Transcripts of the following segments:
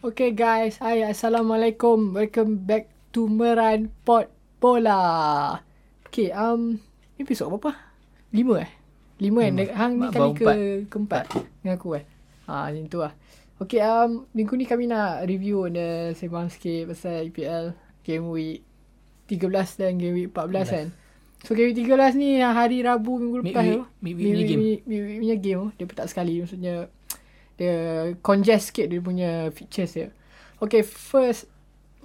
Okay guys, hi assalamualaikum. Welcome back to Meran Pot Bola. Okay, um episod apa? Lima eh? Lima kan? Lima. Hang ni kali ke empat. keempat dengan aku eh? Ha, macam tu lah. Okay, um, minggu ni kami nak review dan sembang sikit pasal EPL Game Week 13 dan Game Week 14 kan. So Game Week 13 ni hari Rabu minggu lepas tu. midweek punya game. Midweek midweek punya game tu. Dia petak sekali. Maksudnya dia congest sikit dia punya features dia. Okay, first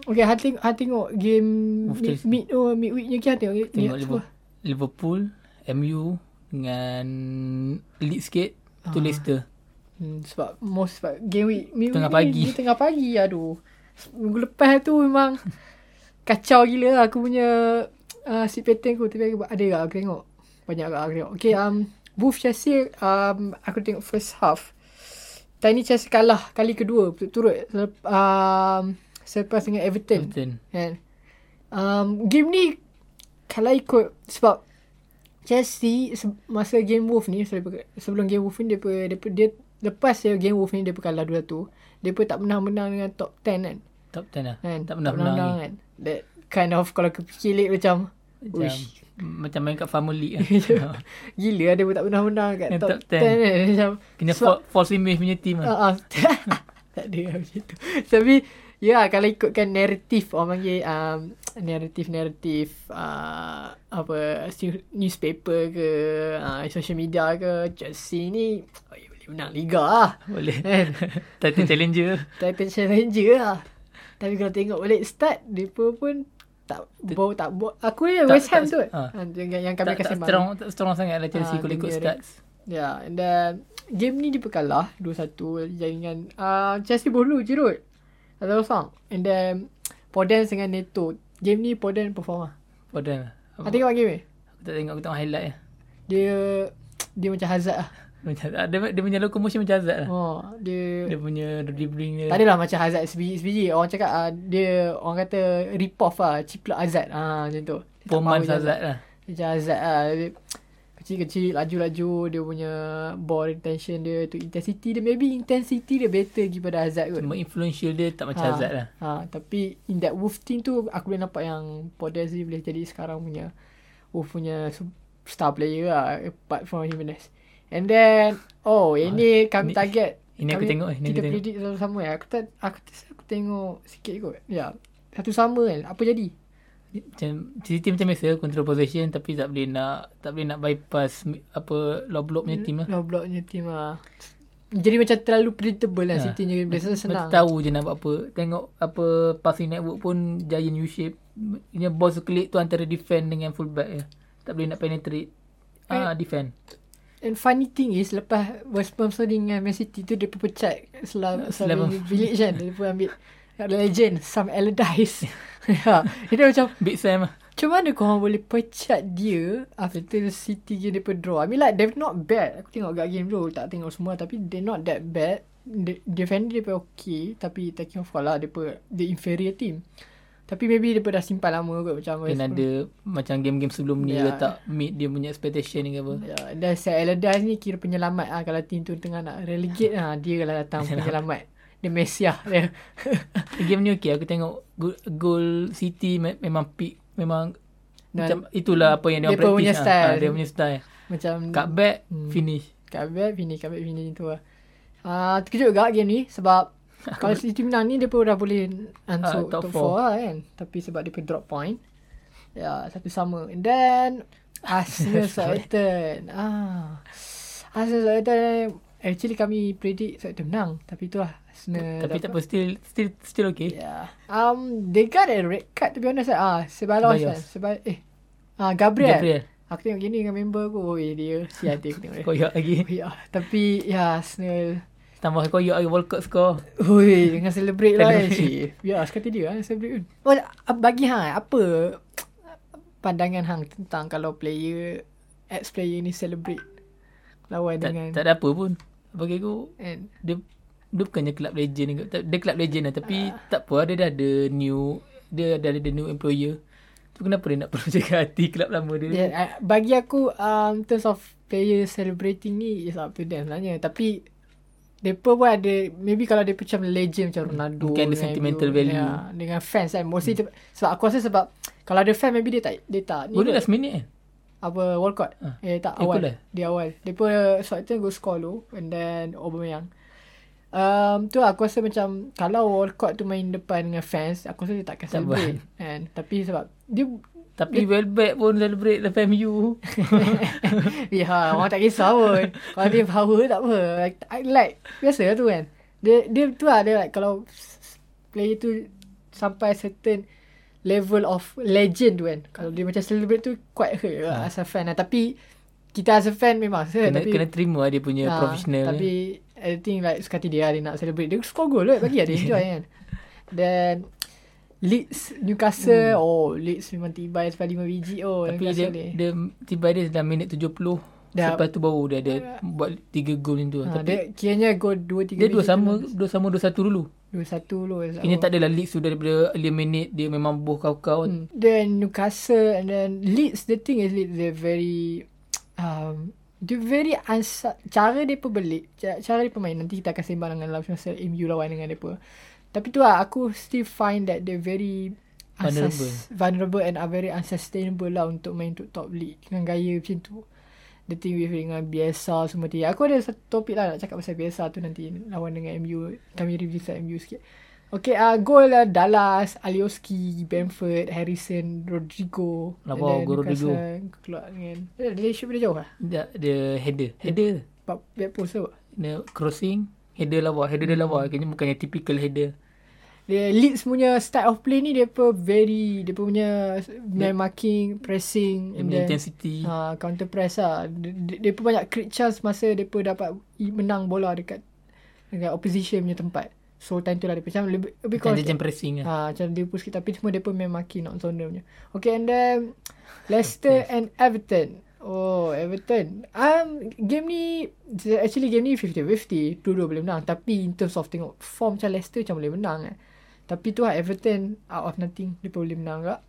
Okay, tengok, hang tengok game mid, mid, oh, midweek ni kan tengok. Tengok ni, Liverpool, Liverpool, MU dengan Leeds sikit. Tu Ah. Leicester. Hmm, sebab most sebab game week midweek Tengah ni, pagi. Dia tengah pagi aduh. Minggu lepas tu memang kacau gila lah aku punya uh, seat pattern aku tapi aku, ada tak aku tengok. Banyak tak aku tengok. Okay, um, Wolves Chelsea um, aku tengok first half. Dan ni Chelsea kalah kali kedua turut um, selepas dengan Everton. Everton. Kan? Um, game ni kalau ikut sebab Chelsea se- masa game Wolf ni sebelum, game Wolf ni dia, dia, dia, lepas dia game Wolf ni dia kalah 2-1 dia tak pernah menang dengan top 10 kan Top 10 lah. kan Tak pernah menang lagi. kan that kind of kalau aku fikir late macam Macam, Uish. Macam main kat Farmer League lah. gila dia pun tak pernah menang kat top, top 10 10. kan macam Kena sebab- fa- false image punya team lah. Ah, ah. tak ada lah macam tu. Tapi ya kalau ikutkan naratif orang panggil um, naratif-naratif uh, apa newspaper ke uh, social media ke Chelsea ni oh, ya, boleh menang liga lah. Boleh. Kan? Title challenger. Title challenger lah. Tapi kalau tengok balik start dia pun tak bau tak bau. Aku ni Tak- West Ham tak- tu. Ha. Yang, yang kami tak, tak sembang. strong, tak strong sangat lah Chelsea kalau dia ikut stats. Ya, yeah, and then game ni dia kalah 2-1 dengan uh, Chelsea bolu je Rod. Ada kosong. And then Podence dengan Neto. Game ni Podence perform lah. Padahal lah. Tengok game ni? Aku tak tengok, aku tengok highlight lah. Dia dia macam Hazard lah. Macam, dia, dia punya locomotion macam Hazard lah. Oh, dia Dia punya dribbling dia. tak adalah macam Hazard SBG. SBG. Orang cakap uh, dia orang kata rip off lah. Ciplak Hazard. Ah macam tu. Performance macam Hazard lah. Macam Hazard lah. Kecil-kecil, laju-laju. Dia punya ball retention dia. tu intensity dia. Maybe intensity dia better daripada Hazard kot. Cuma influential dia tak macam Ha, Hazard lah. Ha, tapi in that Wolf team tu aku boleh nampak yang Podence ni boleh jadi sekarang punya Wolf punya star player lah apart from Jimenez. And then oh yang ni kami ni- target ini aku kami- ini kita aku tengok. predict sama-sama ya. Aku tak aku aku tengok sikit kot. Ya. Satu sama kan. Apa jadi? Macam City macam biasa control possession tapi tak boleh nak tak boleh nak bypass apa low block punya team lah. Low block punya team lah. Jadi macam terlalu predictable lah Ha. City ni biasa senang. Macam tahu je nak buat apa. Tengok apa passing network pun giant U shape. Ini ball sekelip tu antara defend dengan fullback je. Tak boleh nak penetrate. Ah defend. And funny thing is lepas West Brom Sterling dengan Man City tu dia pun pecat Selam, Selam Selam. Village kan. Dia pun ambil legend Sam Allardyce. Ya. Dia macam Big Sam. Lah. macam mana korang boleh pecat dia after City game dia pun draw? I mean like they're not bad. Aku tengok kat game tu tak tengok semua tapi they're not that bad. De- defender dia pun okay tapi taking off lah dia pun the inferior team tapi maybe dia pun dah simpan lama kot macam Brom. ada macam game-game sebelum ni Ya. dia tak meet dia punya expectation ni ke apa. Ya, dan Sir Allardyce ni kira penyelamat ah kalau team tu tengah nak relegate ah dia kalau datang penyelamat. Dia mesiah dia. Game ni okey aku tengok goal, goal City me- memang peak memang Dan macam itulah apa yang dia, dia pun punya practice style. Ah, dia punya style. Macam Cut back, Hmm. finish. kat back finish kat back finish tu lah. Ah terkejut juga game ni sebab kalau City menang ni dia pun dah boleh masuk Ah, top top, four. 4 lah kan. Tapi sebab dia pun drop point. Ya, satu sama. And then Arsenal Southampton. Ah. Arsenal Southampton actually kami predict Southampton menang. Tapi itulah Arsenal Tapi tak apa still still still okay. Yeah. Um, they got a red card to be honest. Ah, Sebalos kan. Sebal eh. Ah, Gabriel. Gabriel. Aku tengok gini dengan member aku. Oh, eh, dia si hati aku tengok dia. Koyak lagi. Oh, ya. Tapi ya Arsenal. Tambah koyak lagi World Cup score. Oi, dengan celebrate lah kan. Cik. Ya, sekali dia kan celebrate kan. Oh, ah, bagi hang apa pandangan hang tentang kalau player ex player ni celebrate lawan Tak, dengan tak ada apa pun. Bagi aku and dia dia bukannya club legend Dia club legend lah tapi Ah. tak apa dia dah ada new dia dah ada new employer. Tu kenapa dia nak perlu jaga hati club lama dia? Yeah, uh, bagi aku um, in terms of player celebrating ni is up to them sebenarnya. Tapi Depa pun ada maybe kalau dia macam legend macam Ronaldo Mungkin ada sentimental MU, value. ya, dengan fans kan mostly hmm. sebab aku rasa sebab kalau ada fan maybe dia tak dia tak ni dia kot. last minute kan? apa Walcott Ah. eh tak Eh, awal lah. dia awal depa sebab tu go score low and then Aubameyang Um, tu aku rasa macam kalau Walcott tu main depan dengan fans aku rasa dia takkan Tak celebrate kan tapi sebab dia Tapi Welbeck pun celebrate lepas MU. Ya, orang tak kisah pun. Kalau dia power tak apa. Like, I like biasa lah tu kan. Dia dia tu lah dia like kalau player tu sampai certain level of legend tu kan. Kalau dia macam celebrate tu quite hurt lah as a fan lah. Tapi kita as a fan memang kena, tapi, kena terima lah dia punya Ah, professional. Tapi I think like suka hati dia lah, dia nak celebrate. Dia score goal lah bagi lah dia enjoy kan. Then Leeds Newcastle Hmm. oh Leeds memang tiba sampai 5 biji oh Tapi dia, ni. dia tiba dia dalam minit 70. Dah. Lepas tu baru dia ada buat 3 gol macam tu. Ha, Tapi dia kiranya gol 2 3 dia dua sama dua sama dua satu dulu. 2 1 dulu. Kini tak adalah Leeds tu daripada early minute dia memang boh kau-kau. Hmm. Then Newcastle and then Leeds the thing is Leeds they're very um dia very unsa- cara dia belik cara, cara dia pemain nanti kita akan sembang dengan lawan masa MU lawan dengan depa. Tapi tu lah aku still find that they very Vulnerable. unsus- vulnerable and are very unsustainable lah untuk main untuk top league dengan gaya macam tu. The thing with dengan biasa semua dia. Aku ada satu topik lah nak cakap pasal biasa tu nanti lawan dengan MU. Kami review pasal MU sikit. Okay, uh, gol lah Dallas, Alioski, Bamford, Harrison, Rodrigo. Then gol Rodrigo. Keluar dengan... Eh, dia shoot dia jauh lah. Dia, dia header. Header. Back, post tu. Dia crossing. Header lawa. Header dia lawa. Kayaknya bukannya typical header. Dia Leeds punya style of play ni dia pun very dia punya man marking, pressing and then intensity. ha, counter press lah. Dia, pun banyak create chance masa dia pun dapat menang bola dekat dekat opposition punya tempat. So time tu lah dia macam lebih lebih Macam kurang dia jam pressing lah. Ha, macam dia push sikit tapi semua dia pun man marking not zone punya. Okay and then Leicester and Everton. Oh, Everton. Um, game ni, actually game ni 50-50. Dua-dua boleh menang. Tapi in terms of tengok form macam Leicester macam boleh menang eh. Tapi tu lah Everton out of nothing. Dia pun boleh menang tak.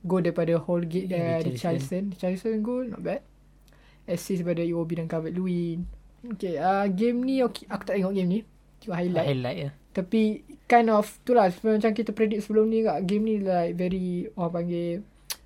Go daripada Holgate Yeah, dan Richarlison. Richarlison. Richarlison goal, not bad. Assist daripada Iwobi dan Calvert Lewin. Okay, uh, game ni okay. aku tak tengok game ni. Tengok highlight. Highlight ya. Tapi kind of tu lah macam kita predict sebelum ni kat game ni like very orang panggil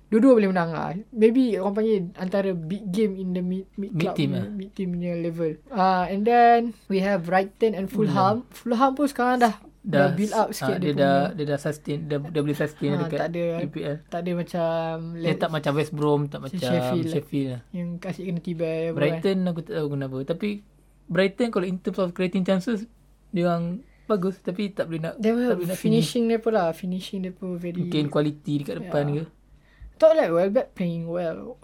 dua-dua boleh menang lah. Maybe orang panggil antara big game in the mid, mid, Mid club team punya- lah. mid team punya level. Ah uh, and then we have Brighton and Fulham. Fulham pun sekarang dah dah, build up sikit ah, dia, dia, dah dia dah sustain dia, dia boleh sustain Ah, dekat tak ada- EPL. Tak ada macam Dia tak macam West Brom, tak macam Sheffield Sheffield, lah. lah. yang kasih kena tiba kan. Brighton aku tak tahu kenapa. Tapi Brighton kalau in terms of creating chances dia orang bagus tapi tak boleh nak Dia tak boleh nak finish. finishing dia pun lah. Finishing dia pun very... Mungkin quality dekat depan Yeah. ke. Thought like Welbeck playing well.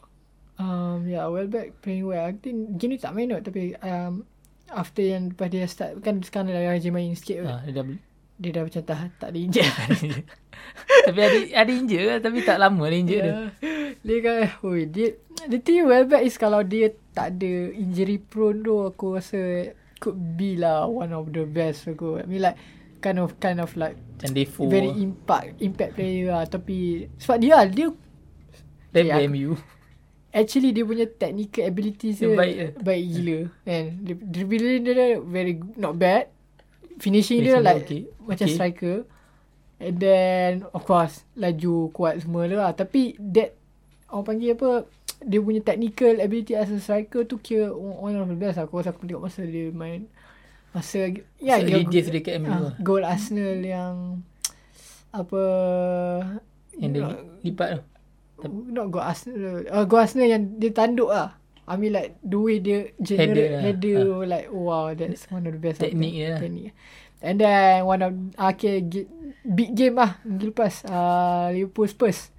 Um, yeah, Welbeck playing well. I think game ni tak main kot tapi um, after yang lepas dia start kan sekarang dia dah rajin main sikit. Ha, dia dah. Dia dah macam tak tak ada injek. tapi ada ada injure lah tapi tak lama ada injure dia. yeah. Dia kan, oi, dia, the thing Welbeck is kalau dia tak ada injury prone tu aku rasa could be lah one of the best aku. I mean like kind of kind of like Macam Defoe. very impact impact player lah tapi sebab dia dia Dia Yeah, aku- MU. Actually dia punya technical abilities Dia dia baik baik, baik gila kan. Dia- Dribbling dia, dia very good, not bad. Finishing, dia like okay. macam Okay. striker. And then of course laju kuat semua tu lah. Tapi that orang panggil apa dia punya technical ability as a striker tu kira one of the best lah. Aku rasa aku tengok masa dia main masa ya So, dia MU ah, lah. gol Arsenal yang apa Yang dia lipat tu. Not go Arsenal. Uh, go Arsenal yang dia tanduk lah. I mean like the way dia generate Header header, lah. like wow that's one of the best. Teknik dia lah. Teknik. And then one of okay big game lah minggu lepas uh, Liverpool Spurs.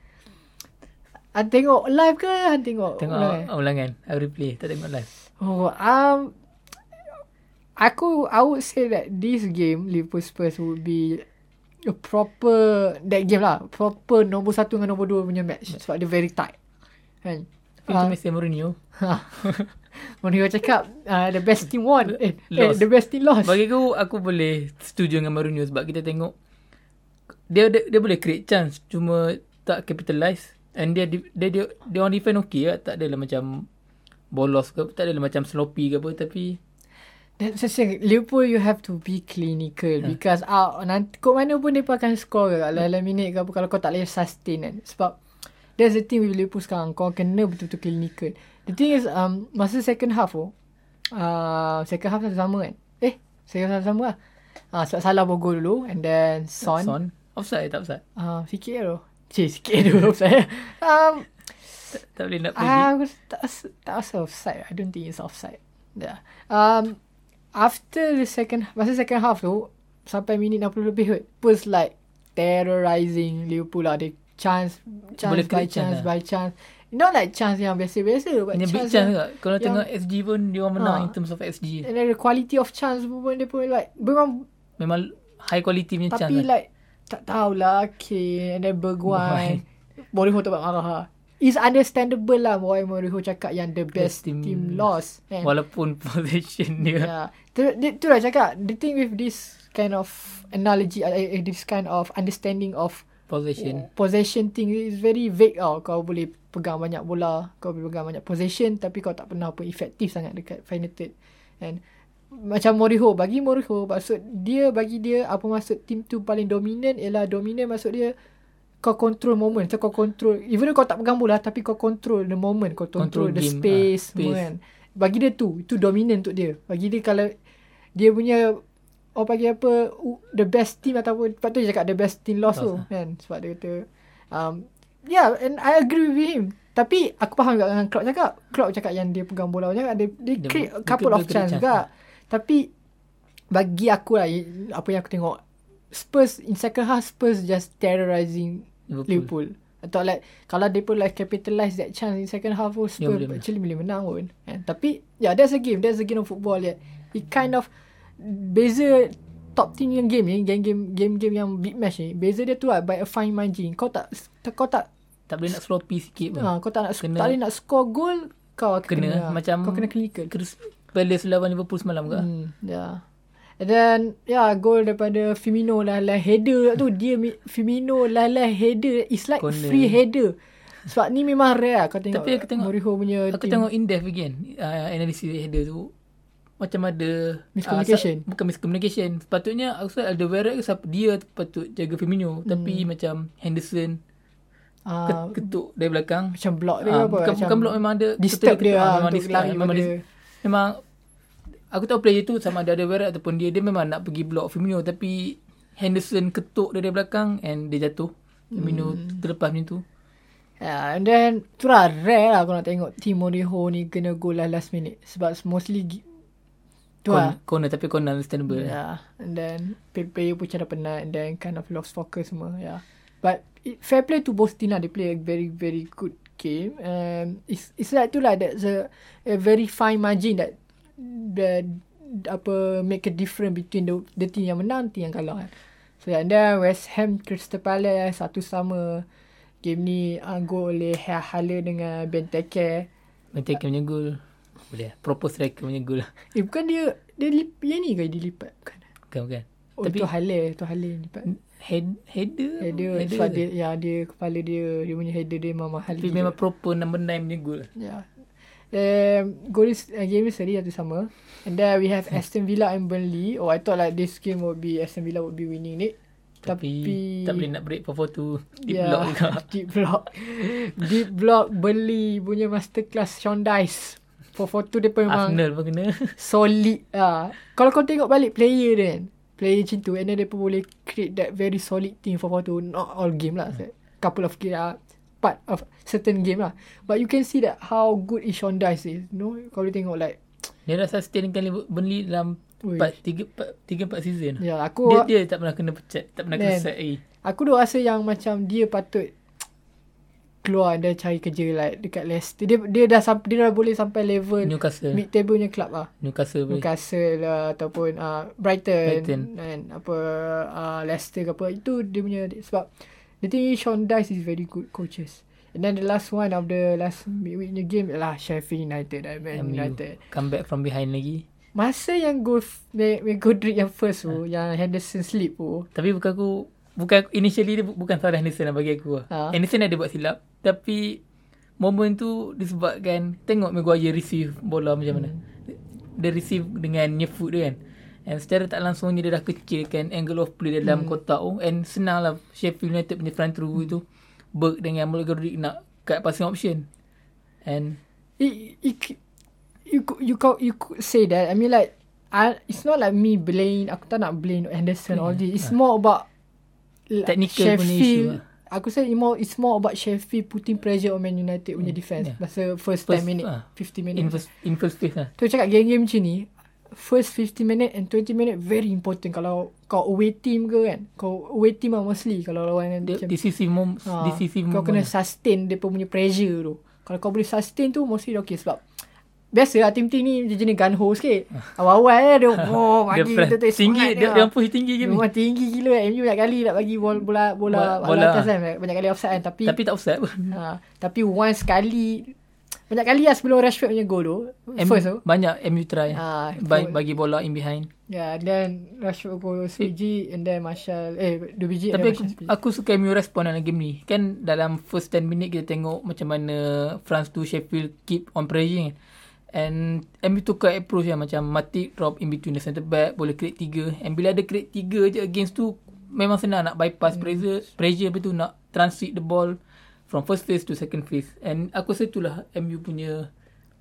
Han tengok live ke Han tengok Tengok ulangan. ulangan. I replay. Tak tengok live. Oh, um, aku I would say that this game Liverpool Spurs would be a proper that game lah proper nombor satu dengan nombor dua punya match sebab dia very tight kan Tapi Ah. Messi Mourinho. Mourinho cakap uh, the best team won eh, eh the best team lost Bagi aku, aku boleh setuju dengan Mourinho sebab kita tengok dia dia, dia boleh create chance cuma tak capitalize and dia dia dia, dia, dia on defend okey lah tak adalah macam bolos ke tak adalah macam sloppy ke apa tapi That's the thing. Liverpool you have to be clinical because ah nanti kok mana pun dia akan score ke dalam minit ke apa kalau kau tak boleh sustain kan. Sebab that's the thing with Liverpool sekarang. Kau kena betul-betul clinical. The thing is um masa second half tu uh, second half sama kan? Eh, second half sama lah. Ah, sebab salah bawa dulu and then Son. Son. Offside tak offside? Ah, sikit je tu. Cik, sikit dulu saya. um, Tak, tak boleh nak. Ah, aku tak tak rasa offside. I don't think it's offside. Yeah. Um, after the second, masa second half tu, sampai minit 60 lebih kot, was like terrorizing Liverpool lah. They chance, chance Boleh by chance, chance lah. by chance. Not like chance yang biasa-biasa. But Ini big chance, juga. Kalau yang- tengok XG pun dia orang menang Ha. in terms of XG. And then the quality of chance pun dia pun like, memang, Memang high quality punya chance. tapi lah. like, tak tahulah, okay. And then Bergwijn. Mourinho tak buat marah lah. It's understandable lah why Mourinho cakap yang the best Best team team, lost. kan. Walaupun possession dia. Yeah. Tu, dia- tu lah cakap. The thing with this kind of analogy, uh, this kind of understanding of Possession. possession thing is very vague tau. Kau boleh pegang banyak bola, kau boleh pegang banyak possession tapi kau tak pernah pun efektif sangat dekat final third. And macam Mourinho, bagi Mourinho maksud dia bagi dia apa maksud team tu paling dominant ialah dominant maksud dia kau control moment so kau control even though kau tak pegang bola tapi kau control the moment kau control, Control the game, space, ah, semua space. kan bagi dia tu itu dominant untuk dia bagi dia kalau dia punya orang panggil apa the best team ataupun lepas tu dia cakap the best team lost tu Lost, kan sebab dia kata um, yeah and I agree with him tapi aku faham juga dengan Klopp cakap Klopp cakap yang dia pegang bola dia, dia Dia- create a dia couple create of chance chance, juga lah. tapi bagi aku lah apa yang aku tengok Spurs in second half Spurs just terrorizing Liverpool. Liverpool. Atau like kalau dia pun like capitalize that chance in second half pun Spurs boleh menang. actually boleh menang pun. Kan? Tapi yeah that's a game. That's a game of football yeah. It kind of beza top team yang game ni, game-game game-game yang big match ni, beza dia tu lah by a fine margin. Kau tak kau tak Tak boleh nak sloppy sikit pun. ha, kau tak nak Kena- tak boleh nak score goal kau akan kena, kena, macam kau kena clinical. Chris Palace lawan Liverpool semalam ke? Hmm, yeah. And then yeah, goal daripada Firmino lah lah header tu dia mi- Firmino lah lah header it's like Corner. free header. Sebab ni memang rare lah kau tengok. Tapi aku tengok- Mourinho punya Aku team. tengok in depth again uh, analisis header tu macam ada Miscommunication. Uh, bukan miscommunication. Sepatutnya aku rasa Alderweireld ke siapa dia patut jaga Firmino Hmm. tapi macam Henderson ket- ketuk dari belakang. macam block dia Ah, apa bukan, macam bukan blok memang ada disturb ketuk- dia ah, lah memang disturb, memang, dis- memang aku tahu player tu sama ada Alderweireld ataupun dia dia memang nak pergi block Firmino tapi Henderson ketuk dia dari belakang and dia jatuh. Firmino Hmm. terlepas macam tu. Yeah, and then tu lah rare lah kau nak tengok team Mourinho ni kena goal lah last minute sebab mostly tu lah Corner, tapi corner understandable. Yeah. And then play- player pun macam dah penat and then kind of lost focus semua. Yeah. But it, fair play to both team lah. They play a very very good game. Um, it's it's like tu lah. That's a a very fine margin that the apa make a difference between the the team yang menang team yang kalah. Kan. So yeah, and then West Ham Crystal Palace satu sama. Game ni uh, gol oleh Hala dengan Benteke. Benteke punya gol. Boleh. Proper striker punya gol. Eh bukan dia dia lip, yang ni ke dia lipat? Bukan. Bukan bukan. Oh, Tapi- tu Hala, tu Hala yang lipat. Head header. Header, header sebab dia, ya, dia kepala dia, dia punya header dia memang mahal. Tapi memang proper number 9 punya gol. Ya. Um, goal is, uh, game is seri satu sama. And then we have Aston Villa and Burnley. Oh, I thought like this game would be Aston Villa would be winning ni. Tapi, Tapi, tak boleh nak break 4-4-2 di Ya, block juga. Deep block. deep block Burnley punya masterclass Sean Dice. 4-4-2 dia pun memang Arsenal pun kena. solid lah. Kalau kau tengok balik player dia kan. Player macam tu. And then dia pun boleh create that very solid team for tu. Not all game lah. Hmm. Couple of game lah. Part of certain game lah. But you can see that how good is Sean Dice is. You know? Kalau dia tengok like. Dia dah sustainkan Burnley dalam Ui. 4 3 3 4 season. Ya aku Dia dia tak pernah kena pecat, tak pernah kena sack lagi. aku duk rasa yang macam dia patut keluar dan cari kerja like dekat Leicester. Dia dia dah sampai dia dah boleh sampai level Newcastle. mid table punya club lah. Newcastle boleh. Newcastle lah ataupun uh, Brighton, Brighton. dan apa uh, Leicester ke apa itu dia punya sebab the thing is Sean Dice is very good coaches. And then the last one of the last midweek punya game lah Sheffield United dan Man MU United. come back from behind lagi. Masa yang goal Godric yang first tu, yang Henderson slip tu. Tapi bukan aku bukan initially dia bu- bukan salah Henderson lah bagi aku. Ha. Henderson ada buat silap tapi moment tu disebabkan tengok Maguire receive bola macam mana. Hmm. dia receive dengan near foot dia kan. And secara tak langsungnya dia dah kecilkan angle of play dalam kotak tu. And senang lah Sheffield United punya front row tu. Berg dengan Rodrik nak cut passing option. And it, it, you could, you could, you could say that. I mean like, I, it's not like me blame. Aku tak nak blame Henderson all this. It's more about Technical punya issue lah. Aku say it's more, it's more about Sheffield putting pressure on Man United punya defense. yeah. Masa first, First, 10 minute, ah, 50 in minute. first, in first place lah. Tu cakap game-game macam ni, first 50 minute and 20 minute very important. Kalau kau away team ke kan, kau away team lah mostly. Kalau lawan Dia, macam decisive mom, Ha, decisive kau moment kena sustain dia punya pressure tu. Kalau kau boleh sustain tu mostly dah okay sebab biasa lah tim-tim ni dia jenis gun hole sikit. Awal-awal eh, dia oh Dia bagi press kita tinggi, dia, dia push tinggi je. Memang tinggi gila kan. MU banyak kali nak bagi bola bola bola, Bola- atas kan. Banyak kali offside kan tapi Tapi tak offside pun. ha, tapi once kali banyak kali lah sebelum Rashford punya goal tu. M- First tu. Banyak MU try. Ah, Ba- bagi bola in behind. Ya, yeah, then Rashford goal SPG and then Marshall eh dua biji Tapi aku, aku suka MU respon dalam game ni. Kan dalam first 10 minit kita tengok macam mana France tu Sheffield keep on pressing. And MU tukar approach lah macam Matip drop in between the centre back boleh create tiga. And bila ada create tiga je against tu memang senang nak bypass Hmm. pressure pressure lepas tu nak transit the ball from first phase to second phase. And aku rasa itulah MU punya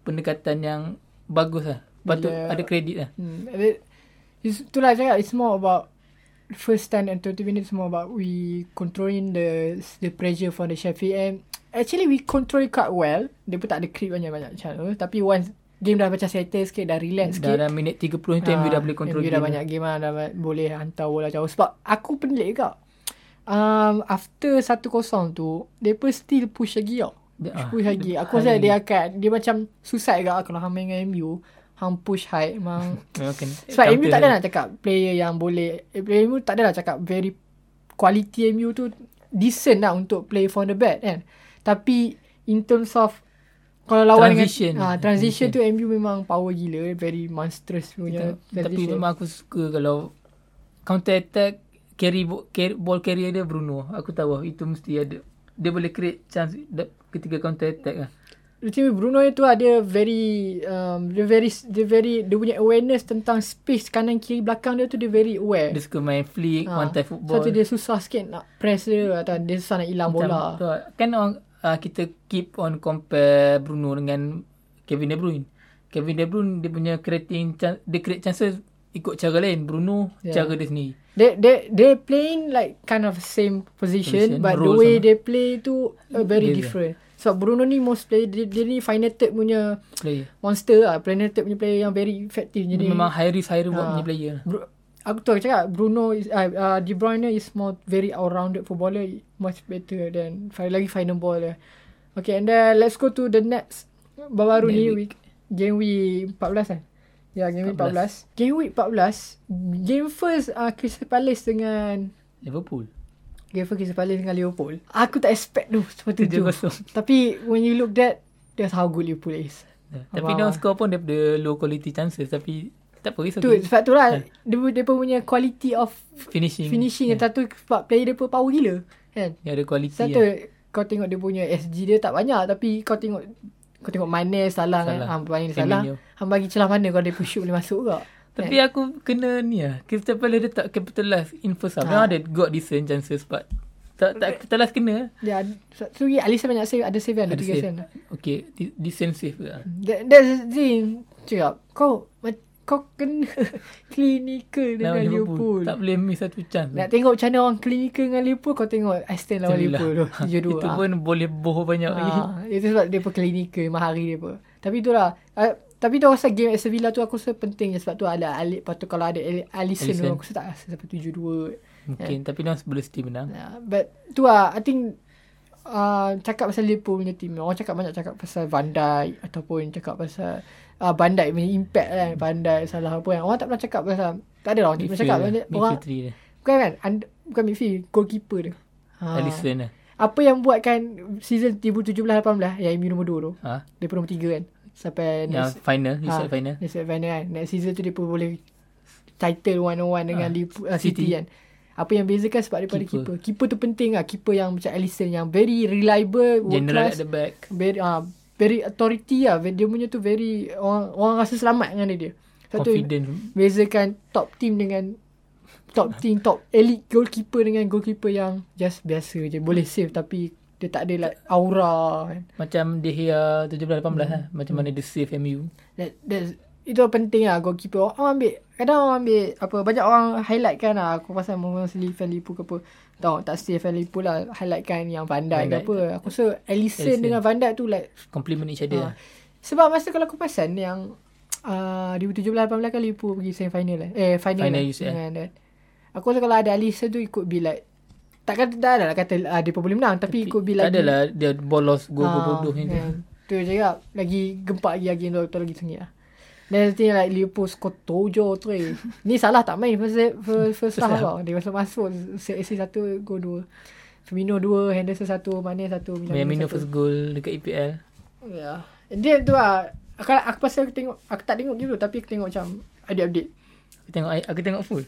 pendekatan yang bagus lah. Patut Bila- ada kredit lah. Hmm. It, it's, itulah cakap, it's more about first 10 and 20 minutes more about we controlling the the pressure for the Sheffield and actually we control it quite well. Dia pun tak ada creep banyak-banyak tu. Tapi once game dah macam settle sikit, dah relax sikit. Dalam minit 30 tu MU dah boleh control MU game. dah banyak game lah, dah boleh hantar bola jauh. Sebab aku pelik juga. Um, after 1-0 tu, mereka still push lagi tau. Dia- ah, push lagi. Aku rasa dia akan, dia macam susah juga kalau hang main dengan MU. Hang push high memang Memang kena sebab MU counter tak ada nak cakap player yang boleh eh, player MU tak ada nak cakap very quality MU tu decent lah untuk play from the back kan. Tapi in terms of kalau lawan Transition. dengan ah, transition tu MU memang power gila, very monstrous punya Tapi transition. memang aku suka kalau counter attack carry, carry ball carrier dia Bruno. Aku tahu itu mesti ada. Dia boleh create chance ketika counter attack lah. Macam Bruno itu ada very um, dia very dia very dia punya awareness tentang space kanan kiri belakang dia tu dia very aware. Dia suka main flick, Ah, one time football. Satu dia susah sikit nak press dia atau dia susah nak hilang Macam bola. tu lah. Kan orang, uh, kita keep on compare Bruno dengan Kevin De Bruyne. Kevin De Bruyne dia punya creating dia create chances ikut cara lain. Bruno Yeah. cara dia sendiri. They they they playing like kind of same Position, position, but the way sama. they play tu uh, very Beza. So Bruno ni most play dia, dia ni final third punya Player. monster lah, final third punya player yang very effective. Jadi memang high risk high reward Ah. punya player. Bru- aku tahu cakap Bruno is uh, uh, De Bruyne is more very all-rounded footballer much better than lagi final ball dia. Okay and then let's go to the next baru Game ni week. game week 14 kan. Ya game week 14. Game week 14 game first uh, Crystal Palace dengan Liverpool. game first Crystal Palace dengan Liverpool. Aku tak expect tu seperti tu. 7-0. Tapi when you look that that's how good Liverpool is. Ya. Tapi dia score pun daripada low quality chances tapi tak apa risau. Tu sebab tu lah dia, dia punya quality of finishing. finishing Ya. yeah. satu sebab player dia pun power gila kan Dia ada quality. satu ya. kau tengok dia punya SG dia tak banyak tapi kau tengok kau tengok Mane salah kan Salah. hang bagi salah hang bagi celah mana kalau dia push shoot boleh masuk ke Tapi aku kena ni lah. Crystal Palace dia tak capitalize in first half. Ha. Memang ada got decent chances but tak tak capitalize kena. dia so Alisson banyak save ada save kan ada Ada tiga save. save Okay, de- decent save lah. that, that's the thing cakap kau kau kena clinical dengan Lawan Liverpool, Tak boleh miss satu chance. nak tengok macam mana orang clinical dengan Liverpool kau tengok Aston lawan. Liverpool tu 7-2 Itu Ah. pun boleh boh banyak lagi. Ah, itu sebab dia pun klinikal mahari dia pun. Tapi itulah. Uh, tapi tu rasa game at Sevilla tu aku rasa penting sebab tu ada Ali, lepas tu kalau ada Ali- Alisson tu Alisson. aku rasa tak rasa sampai 7-2. Mungkin. Tapi dia boleh still menang. Yeah, but tu lah I think uh, cakap pasal Liverpool punya team orang cakap banyak cakap pasal Van Dijk ataupun cakap pasal uh, Van Dijk punya impact kan Van Dijk salah apa kan orang tak pernah cakap pasal tak ada lah orang cakap orang midfield three dia. bukan kan and, bukan midfield goalkeeper dia ha. Alisson lah. apa yang buatkan season 2017-18 yang MU nombor 2 tu Ha? dia nombor 3 kan Sampai Yang next, final, you ha, final. Next final kan Next season tu dia pun boleh Title one-on-one dengan Ah, Liverpool, uh, City. City. kan Apa yang bezakan sebab daripada Keeper. keeper Keeper tu penting lah Keeper yang macam Alisson Yang very reliable World General class at the back. Very uh, very authority lah Dia punya tu very Orang, orang rasa selamat dengan dia Satu Confident. bezakan top team dengan top team top elite goalkeeper dengan goalkeeper yang just biasa je boleh save tapi dia tak ada like aura kan. Macam De Gea 17-18 Hmm. lah. Macam mana dia save MU. That, that's, itu penting lah goalkeeper. Orang ambil kadang orang ambil apa banyak orang highlight kan lah aku pasal mostly fan Liverpool ke apa. Tahu tak stay fan Liverpool lah highlight kan yang Van Dijk ke apa. Aku rasa Alisson dengan Van Dijk tu like Compliment each other. Ah. Sebab masa kalau aku perasan yang uh, 2017-18 kan Liverpool pergi semi final eh. Eh final, Final lah, UCL. dengan that. Aku rasa kalau ada Alisson tu ikut be like takkan tak lah kata uh, dia pun boleh menang tapi, ikut be tak adalah dia bolos gol-gol bodoh ni. kan. Tu je cakap lagi gempak lagi lagi tu lagi sengit lah. Dan nanti like Liverpool skor tujuh tu eh. Ni salah tak main first first, first half tau. Dia masuk masuk assist satu gol dua. Firmino dua, Henderson satu, Mane satu, satu. first goal dekat EPL. Ya. Dia tu lah. Aku, aku pasal aku tengok, aku tak tengok gitu tapi aku tengok macam update-update. Aku tengok aku tengok full.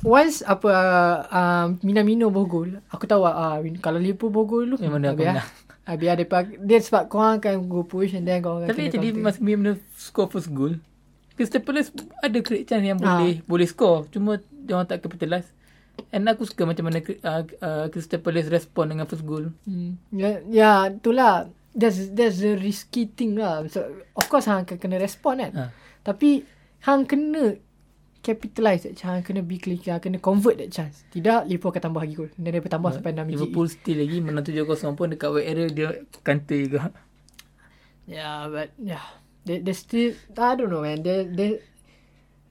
Once apa uh, uh, Minamino bawa gol, aku tahu uh, kalau Liverpool bawa gol dulu. Memang akan biar, menang. Ah, biar dia, sebab korang akan go push and then korang akan Tapi jadi counter. Mas Minamino score first goal. Crystal Palace ada create chance yang boleh boleh score. Cuma dia orang tak capitalize. And aku suka macam mana uh, uh, Crystal Palace respond dengan first goal. Hmm. Ya, ya itulah. That's, that's the risky thing lah. So, of course, hang akan kena respond kan. Ha. Tapi, hang kena capitalize that chance. Kena be clear. Kena convert that chance. Tidak, Liverpool akan tambah lagi gol. Dan dia bertambah sampai 6 biji. Liverpool still lagi menang 7-0 pun dekat wide area dia kanta juga. Yeah, but yeah. They, they still, I don't know man. They, they,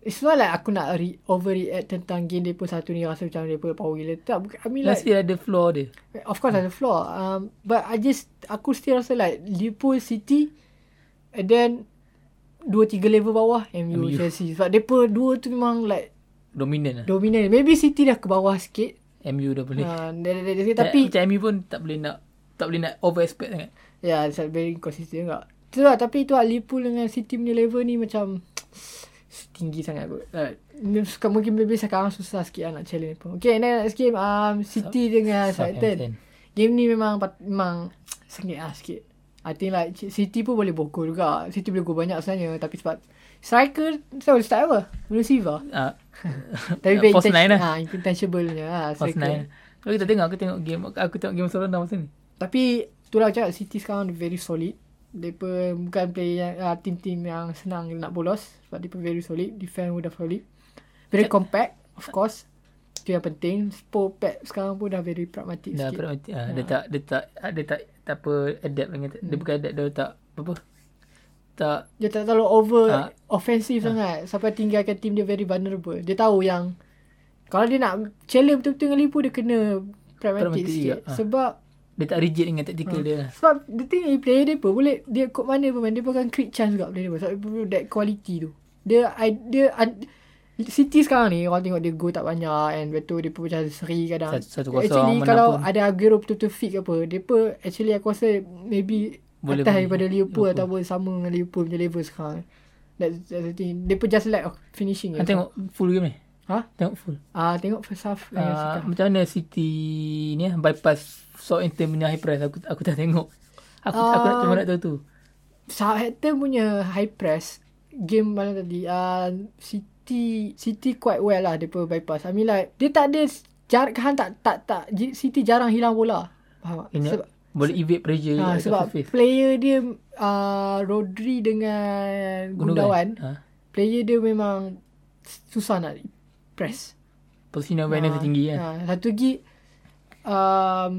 it's not like aku nak re, overreact tentang game dia satu ni rasa macam dia power gila. Tak, bukan- I mean like, still ada flaw dia. Of course ada flaw. Um, but I just aku still rasa like Liverpool City and then dua tiga level bawah MU, MU. Chelsea. Sebab depa dua tu memang like Dominant lah. dominant. Maybe City dah ke bawah sikit. MU dah boleh. Uh, Tapi macam MU pun tak boleh nak tak boleh nak over expect sangat. ya yeah, it's very inconsistent juga. Tu lah tapi tu lah Liverpool dengan City punya level ni macam tinggi sangat kot. Suka mungkin maybe sekarang susah sikit lah nak challenge pun. Okay, and then next game um, City dengan Southampton. Game ni memang memang sengit lah sikit. I think like City pun boleh bokol juga. City boleh gol banyak sebenarnya. Tapi sebab striker, saya boleh start apa? Bruno Silva. Ah. Tapi False nine lah. Ha, intentionable-nya lah. False striker. nine. Kalau kita tengok aku tengok game aku tengok game Barcelona masa ni. Tapi itulah cakap City sekarang very solid. Pun bukan player yang uh, team-team yang senang nak bolos. Sebab pun very solid. Defend pun dah solid. Very compact of course. Itu yang penting. Spur Pep sekarang pun dah very pragmatic Dah sikit. pragmatic. Ah, dia tak dia tak dia tak tak apa adapt dengan dia Hmm. bukan adapt dia tak apa tak Dia tak terlalu over Ah. offensive sangat sampai tinggalkan team dia very vulnerable. Dia tahu yang kalau dia nak challenge betul-betul dengan Liverpool dia kena pragmatic Pragmatic sikit. ah. Sebab dia tak rigid dengan tactical Ah. dia sebab the thing is player dia pun boleh dia kod mana pun dia pun akan create chance juga player dia pun. Sebab dia pun that quality tu. Dia I, dia City sekarang ni orang tengok dia go tak banyak and betul dia pun macam seri kadang. Satu- satu kosong Actually kalau pun. ada Aguero betul-betul fit ke apa, dia pun actually aku rasa maybe Boleh atas daripada Liverpool, Liverpool. ataupun sama dengan Liverpool punya level sekarang. That's, that's the thing. Dia pun just lack of finishing. Ah, je. tengok full game ni. Ha? Tengok full. Ah tengok first half. Uh, macam mana City ni ah, bypass Southampton punya high press aku aku tak tengok. Aku aku nak Ah. cuma nak tahu tu. Southampton punya high press game mana tadi uh, City City quite well lah pun bypass. I mean like dia tak ada jar kan tak tak tak City jarang hilang bola. Faham tak? Sebab, boleh evade pressure ha, dekat sebab face. player dia uh, Rodri dengan Gundogan, Ha. player dia memang susah nak press. Position awareness dia tinggi kan. Ha, satu lagi um,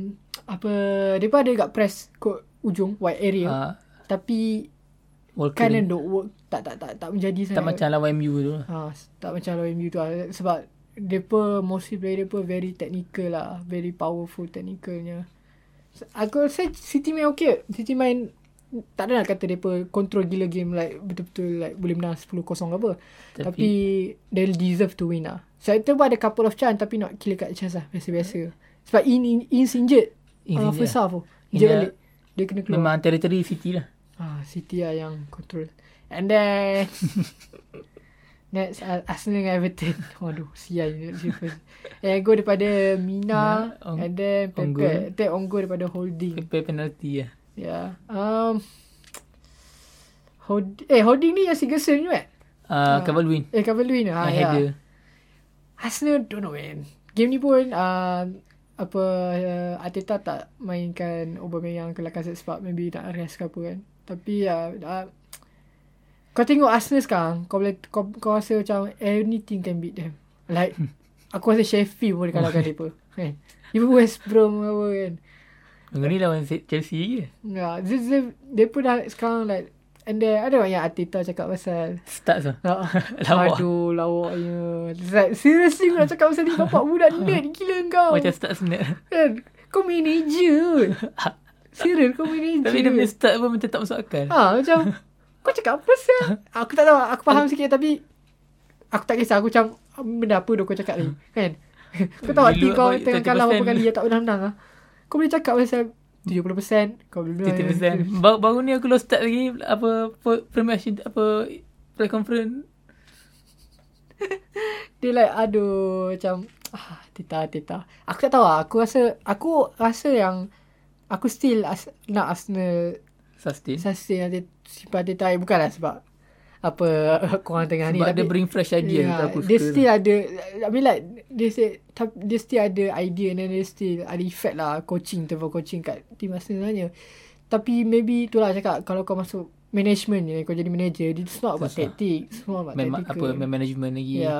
apa dia pun ada kat press kot ujung wide area Ah, tapi Walker ni. don't work tak tak tak tak menjadi tak macam lawan MU tu. lah. ha, tak macam lawan MU tu lah. sebab pun mostly player pun very technical lah very powerful technicalnya aku rasa City main okay City main tak ada nak kata pun control gila game like betul-betul like boleh menang 10-0 ke apa Tapi- tapi, they deserve to win lah so itu pun ada couple of chance tapi not clear cut chance lah biasa-biasa sebab in, in, Ins injured Ins uh, injured. first half tu India- injured balik dia kena keluar Memang territory City lah. Ah, City lah yang control. And then next uh, Arsenal dengan Everton. Waduh, sial ni. Eh go daripada Mina on- and then. Pepe. Take on goal daripada Holding. Pepe penalty lah. Yeah. Um Hold, eh Holding ni yang Sigerson ni kan? Uh, Calvert-Lewin. Eh, Calvert-Lewin. Ha, Yang ya. header. Arsenal don't know man. Game ni pun uh, apa uh, Arteta tak mainkan Aubameyang ke Lacazette sebab maybe nak rest ke apa kan. Tapi ya uh, kau tengok Arsenal sekarang kau boleh kau, kau rasa macam anything can beat them. Like aku rasa Sheffield boleh kalahkan mereka. Kan. Even West Brom apa kan. Minggu ni lawan Chelsea je. Ya, dia, dia, pun dah sekarang like and then ada orang yang Arteta cakap pasal Start tu. Ah, Lawak. Aduh lawaknya Like, Seriously kau nak cakap pasal ni Bapak budak nerd Gila kau Macam start snap. kan Kau manager Serius kau manager Tapi dia punya start pun macam tak masuk akal. ha, Macam Kau cakap apa sih Aku tak tahu Aku faham sikit tapi Aku tak kisah Aku macam Benda apa dah kau cakap ni Kan Kau tahu hati kau Tengah kalah 30%. berapa kali Yang tak pernah menang ah. Kau boleh cakap pasal 70% Kau boleh 30%. Baru, baru ni aku lost start lagi apa per- Premiership apa pre-conference. Dia like aduh macam ah tita tita. Aku tak tahu lah. Aku rasa aku rasa yang aku still as, nak Arsenal Sustain. sustain nanti simpan tita bukanlah sebab apa korang tengah ni Sebab dia bring fresh idea yeah, yeah, aku dia suka. still ada I mean like dia still, dia still ada idea and then dia still ada effect lah coaching tu coaching kat team Arsenal sebenarnya tapi maybe itulah cakap kalau kau masuk management ni kau jadi manager it's not about Susah. tactics semua about Man, tactical apa man management lagi. Ya.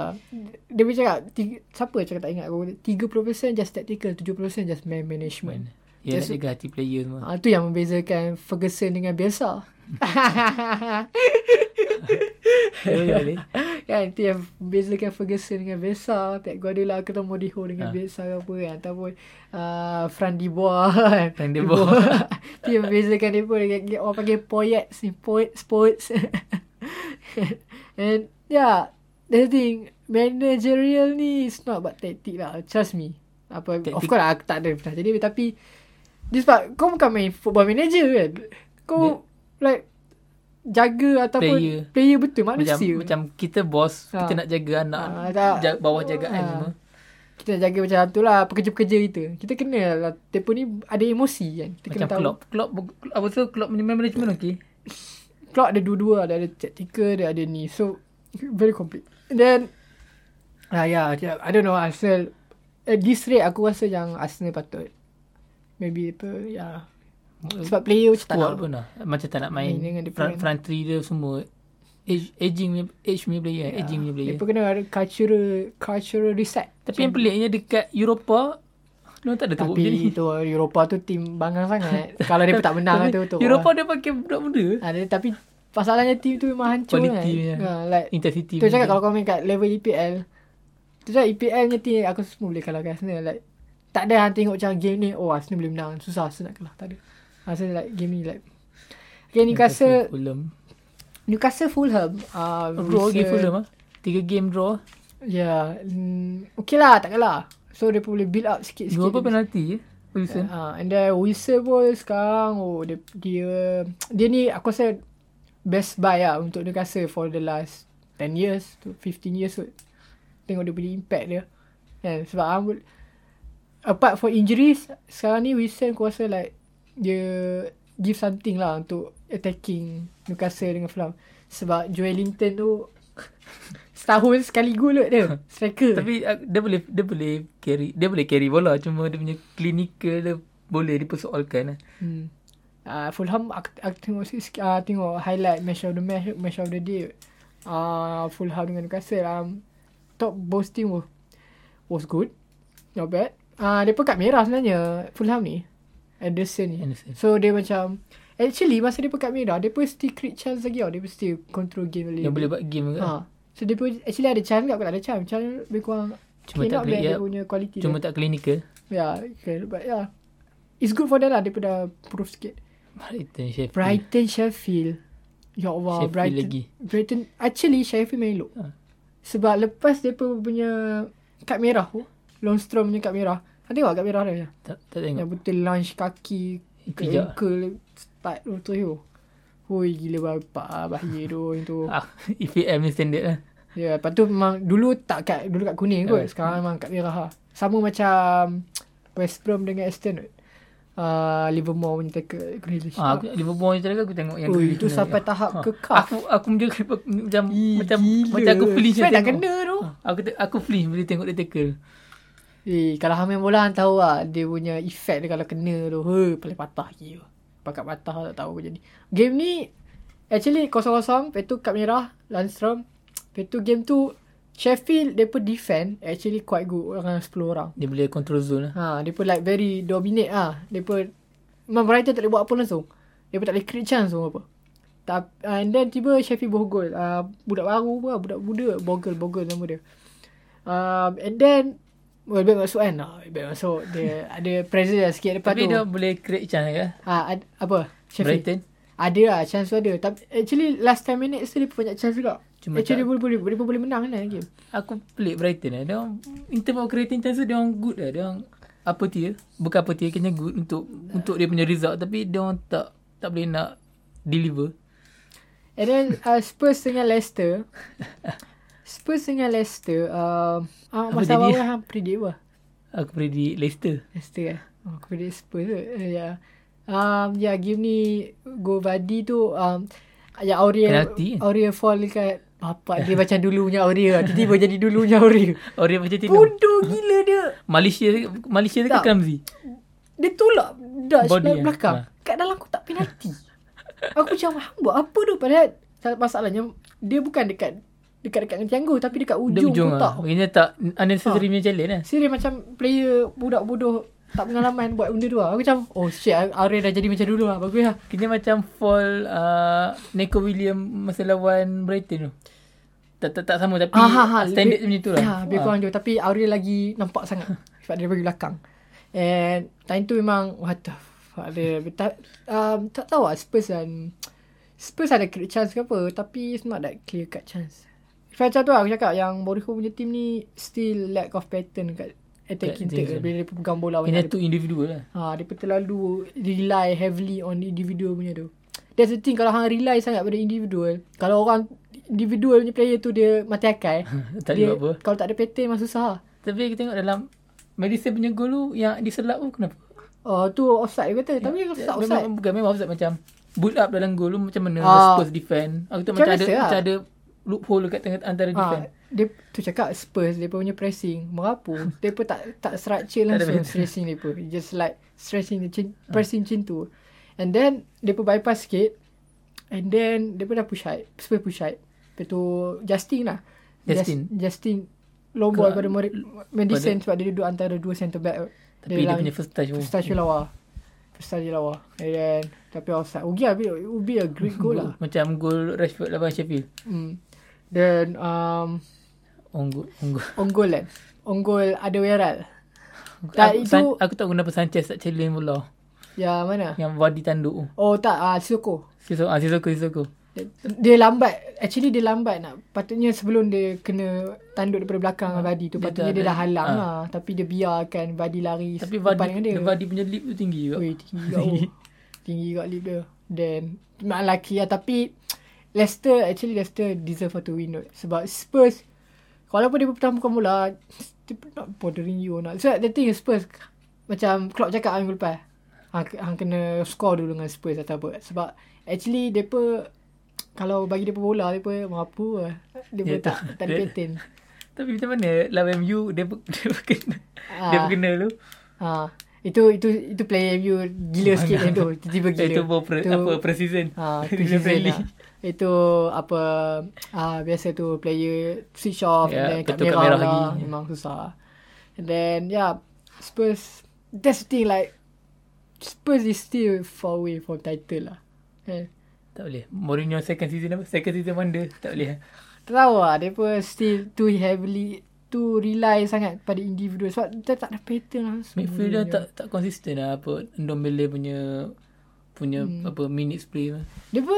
Dia boleh cakap tiga, siapa cakap tak ingat aku 30% just tactical, 70% just man management. Dia Just- nak jaga hati player semua. Ah tu yang membezakan Ferguson dengan Bielsa. Ya, ya, kan tu yang membezakan Ferguson dengan Bielsa, Pep Guardiola ketemu di Ho dengan Ah. Bielsa ke apa kan ataupun uh, Fran de Boer kan. Fran de Boer. tu yang membezakan dia pun dengan orang panggil poets ni, poet sports. And yeah, the thing managerial ni is not about tactic lah. Trust me. Apa of Tactic- course lah, aku tak ada pernah jadi tapi dia sebab kau bukan main football manager kan. Kau like jaga ataupun player, Player. betul Macam manusia. macam kita bos, Ha. kita nak jaga anak. Tak. jaga, bawah jagaan Ah. semua. kita nak jaga macam tu lah pekerja-pekerja kita. Kita kena lah. Tempoh ni ada emosi kan. Kita Macam kena tahu. Klopp. Klopp, apa tu Klopp punya management okey. Klopp ada dua-dua. Ada, ada tactical, dia ada ni. So, very complete. And then, ah yeah, yeah, I don't know. Arsenal, at this rate aku rasa yang Arsenal patut. Maybe apa, yeah. Sebab player macam tak nak. pun lah. Macam tak nak main. Main dengan dia front, front three dia semua. Age, aging punya, age punya player. Yeah. Aging punya player. Dia kena ada cultural, cultural reset. Tapi yang peliknya dekat Eropah, dia tak ada tepuk Tapi macam ni. tu Eropah tu tim bangang sangat. Kalau dia tak menang tu tu. Eropah dia pakai budak muda. Ada tapi masalahnya tim tu memang hancur Quality kan. Ha, like Intensity. tu cakap kalau kau main kat level EPL. Tu cakap EPL punya team aku semua boleh kalahkan Arsenal like tak ada hang tengok macam game ni oh Arsenal boleh menang. Susah Arsenal nak kalah. Tak ada. Arsenal like game ni like Okay Newcastle Fulham. Newcastle Fulham uh, Draw lagi Fulham ah. Tiga game draw. Ya yeah, mm, Okay lah tak kalah So dia pun boleh build up sikit-sikit Dua apa penalti je. Wilson. Uh, and then Wilson pun sekarang oh dia dia dia ni aku rasa best buy lah untuk Newcastle for the last 10 years to 15 years kot. Tengok dia punya impact dia. Kan sebab um, apart for injuries sekarang ni Wilson aku rasa like dia give something lah untuk attacking Newcastle dengan Fulham. Sebab Joel Linton tu setahun sekali gol kot dia. Striker. Tapi uh, dia boleh dia boleh carry dia boleh carry bola cuma dia punya clinical dia boleh dipersoalkan. lah. Hmm. Uh, Fulham aku, aku tengok uh, tengok highlight match of the match match of the day. Uh, Fulham dengan Newcastle um, top both team was, was good. Not bad. Ah uh, dia pun kat merah sebenarnya Fulham ni. Anderson ni. Anderson. So dia macam actually masa dia pekat merah dia pun still create chance lagi tau. Dia pun still control game lagi. Yang boleh buat game juga. Ha. So dia pun actually ada chance tak tak ada chance. Chance lebih kurang Cuma tak boleh ya. dia punya quality Cuma dia. tak clinical. Yeah, okay, but yeah. It's good for them lah. Dia pun dah prove sikit. Brighton Sheffield. Brighton Sheffield. Ya Allah, Sheffield Brighton. lagi. Brighton actually Sheffield main elok. Ha. Sebab lepas dia pun punya kad merah tu, Longstrom punya kad merah. Ada tengok kad merah dia? Tak, tak tengok. Yang betul launch kaki ke Pijak. ankle start tu tu. Hoi gila bapak ah, bahaya tu yang tu. Ah, EPM ni standard lah. Ya, lepas tu memang dulu tak kat dulu kat kuning kot. Ah. Sekarang memang kat merah lah. Sama macam West Brom dengan Aston kot. uh, Livermore punya tackle Grealish. Ah, aku Liverpool je aku tengok yang Ui, itu punya. sampai Ah. tahap Ah. ke. Aku aku menjaga macam Ih, macam gila. macam aku flinch tak tengok. kena tu. Ah, Aku aku flinch bila tengok dia tackle. Eh, kalau hang main bola hang tahu lah dia punya effect dia kalau kena tu. Hei, paling patah gila. Pakat patah tak tahu apa jadi. Game ni actually kosong-kosong. Lepas tu kad merah Landstrom. Lepas tu game tu Sheffield dia pun defend actually quite good orang 10 orang. Dia boleh control zone lah. Ha, dia pun like very dominate ah. Dia pun memang Brighton tak boleh buat apa langsung. Dia pun tak boleh create chance pun apa. Tak, uh, and then tiba Sheffield bawa gol. Uh, budak baru pun budak muda. Bogle, Bogle nama dia. Um, and then Well, baik masuk kan? Ah, baik masuk. Dia ada pressure lah sikit lepas Tapi tu. dia boleh create chance ke? Ha, ad, apa? Sheffield. Brighton. Ada lah, chance tu ada. Tapi actually last 10 minutes tu dia banyak chance juga. Cuma actually tak- dia boleh, boleh, dia boleh menang kan game. Aku pelik Brighton lah. Dia orang in term of creating chance tu dia orang good lah. Dia orang apa tier. Bukan apa tier kena good untuk untuk dia punya result tapi dia orang tak tak boleh nak deliver. And then uh, Spurs dengan Leicester. Spurs dengan Leicester. Uh, uh, masa awal hang predict apa? Aku predict Leicester. Leicester eh? Oh, aku predict Spurs tu. Uh, yeah. Um, ya, yeah, game ni go Vardy tu um, ya Aurier Penalty. Aurier fall dekat bapak dia macam dulunya Aurier. Tiba-tiba jadi dulunya. Oh dia macam Tino. Bodoh gila dia. Malaysia Malaysia ke Clumsy? Dia tolak Dutch Body, eh? belakang. Ha. Kat dalam kotak penalti. aku macam buat apa tu padahal masalahnya dia bukan dekat dekat-dekat dengan tianggu tapi dekat ujung, ujung kotak. lah. Maknanya tak unnecessary punya challenge lah. Serius macam player budak bodoh tak pengalaman buat benda tu lah. Aku macam oh shit Aurier dah jadi macam dulu lah. Bagus lah. Kena macam fall uh, Neko William masa lawan Brighton tu. Tak, tak, tak sama tapi Ah, ha, ha. standard Lebih- macam tu lah. Ya, lebih kurang jauh. Tapi Aurier lagi nampak sangat. Sebab dia bagi belakang. And time tu memang what the fuck dia. Tak, um, tak tahu lah Spurs dan Spurs ada clear chance ke apa. Tapi it's not that clear cut chance. Macam tu lah aku cakap yang Mourinho punya team ni still lack of pattern kat attacking team. Bila dia pegang bola banyak. tu individual lah. Ha, dia terlalu rely heavily on individual punya tu. That's the thing kalau hang rely sangat pada individual. Kalau orang individual punya player tu dia mati akal. tak dia, apa. Kalau tak ada pattern memang susah. lah. Tapi kita tengok dalam Madison punya gol tu yang diselap tu kenapa? Oh tu offside kata. Tapi kalau tak offside. Memang, bukan memang offside macam build up dalam gol tu macam mana Ah. Spurs defend. Aku Macam tengok macam ada lah. macam ada loophole dekat tengah antara defend. Ha, dia tu cakap Spurs dia punya pressing merapu. dia pun tak tak structure langsung pressing dia pun. Just like stretching the chin, pressing chin tu. And then dia pun bypass sikit. And then dia pun dah push high. Spurs push high. Lepas tu Justin lah. Justin. Just, Justin long ball pada Madison sebab dia duduk antara dua centre back. Tapi dia, lang- punya first touch First touch dia lawa. First touch dia lawa. And then tapi offside. Ugi lah. A great goal lah. Macam gol Rashford lawan Sheffield. Hmm. Then um, On goal. On goal. on goal kan. On goal ada aku, Tak, itu... itu- San, aku tak kenapa Sanchez tak challenge bola. Ya mana? Yang Vardy tanduk. Oh tak, ah Sissoko. Sisoko, ah, Sisoko, Sisoko. Dia, dia lambat. Actually dia lambat nak. Patutnya sebelum dia kena tanduk daripada belakang dengan Vardy tu. Dia Patutnya dia dah halang ah. lah. Tapi dia biarkan Vardy lari Tapi dengan dia. Vardy punya leap tu tinggi juga. Ui, tinggi kat oh. Tinggi kat lip dia. Then, mak lelaki lah. Tapi, Leicester, actually Leicester deserve to win. Though. Sebab Spurs, walaupun dia pertama bukan bola, pun not bothering you. Not. So, the thing is Spurs, macam Klopp cakap minggu lepas, hang, hang kena score dulu dengan Spurs atau apa. Sebab, actually, dia pun, kalau bagi dia bola, dia pun mampu lah. Dia pun Ya, tak, tak- ada pattern. Tapi macam mana lawan MU dia dia kena. Dia Ah. kena tu. Ha, itu itu itu player you gila sikit yang tu. Tiba-tiba gila. Itu baru pre, apa pre-season. Ha, tu Dia season friendly. lah. Itu apa ah biasa tu player switch off Ya, and then kat merah, merah lah. lagi. Memang susah. And then yeah, Spurs that's the thing like Spurs is still far away from title lah. Eh. Tak boleh. Mourinho second season apa? Second season wonder. Tak boleh. Tak tahu lah. Dia pun still too heavily too rely sangat pada individual. Sebab dia tak ada pattern langsung. Midfield dia tak tak konsisten lah apa Ndombele punya punya Hmm. apa minutes play lah. Dia pun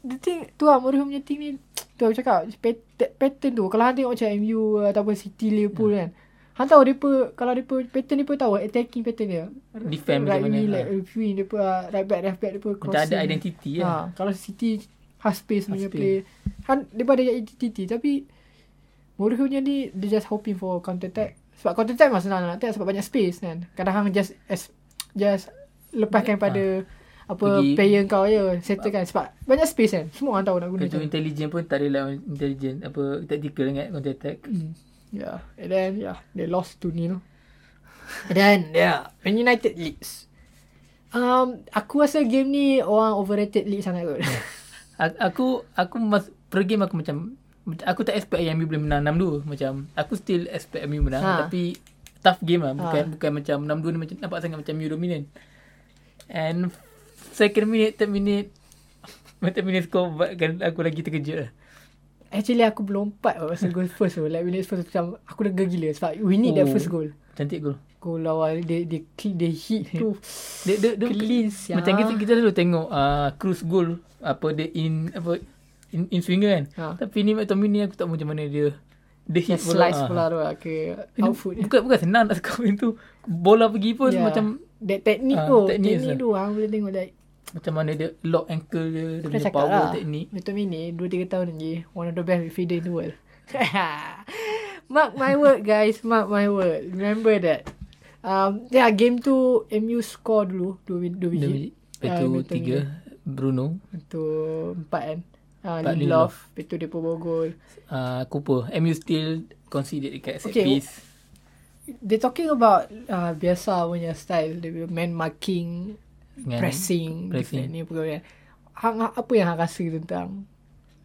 The thing Tu lah Mourinho punya team ni Tu aku cakap pat- Pattern tu Kalau hang tengok macam MU Ataupun City Liverpool Hmm. kan Hang tahu dia Kalau dia Pattern dia tahu Attacking pattern dia Defend right macam mana, ha. Left wing Dia pun uh, Right back left back Dia pun Macam crossing ada identity lah. ha, Kalau City Fast pace Fast punya play Han, Dia ada identity Tapi Mourinho punya ni Dia just hoping for counter attack Sebab counter attack memang senang nak attack Sebab banyak space kan Kadang hang just as, Just lepaskan pada apa Pergi- player kau je settle kan sebab banyak space kan semua orang tahu nak guna tu macam intelligent pun tak adalah intelligent apa tactical kan counter attack. Hmm. Yeah. And then yeah, they lost to Nino. And then yeah, Man United leads. Um, aku rasa game ni orang overrated league sangat kot. A- aku aku mas per game aku macam aku tak expect yang MU boleh menang 6-2 macam aku still expect MU menang Ha. tapi tough game lah bukan Ha. bukan macam 6-2 ni macam nampak sangat macam MU dominant. And second minute third minute third minute score buatkan aku lagi terkejut lah. Actually aku lah masa goal first tu. Like minutes first macam aku dah gila sebab we need that Oh. first goal. Cantik gol. Goal lawan dia dia clean dia hit tu. Dia, dia, dia Clean sia. Macam kita kita selalu tengok uh, cruise goal apa dia in apa in, in swinger kan. Ha. Tapi ni McTominay aku tak tahu macam mana dia dia hit slice ah. bola tu lah ke outfoot. dia. Bukan bukan senang nak score tu. Bola pergi pun Yeah. macam that technique Ah, tu, teknik teknik tu. tu hang boleh tengok like macam mana dia lock ankle dia, dia punya power lah. teknik. McTominay 2-3 tahun lagi one of the best midfielder in the world. mark my word guys, mark my word. Remember that. Um, yeah, game tu MU score dulu 2 Dia biji. biji. Lepas Ah, tu McTominay. tiga Bruno, Tu 4 kan. Uh, Lindelof, lepas tu dia pun bawa gol. uh, Cooper. MU still conceded dekat set Okay, piece. They talking about uh, biasa punya style, dia punya man marking, Dengan pressing, pressing. ni pokoknya. Hang, apa yang hang rasa tentang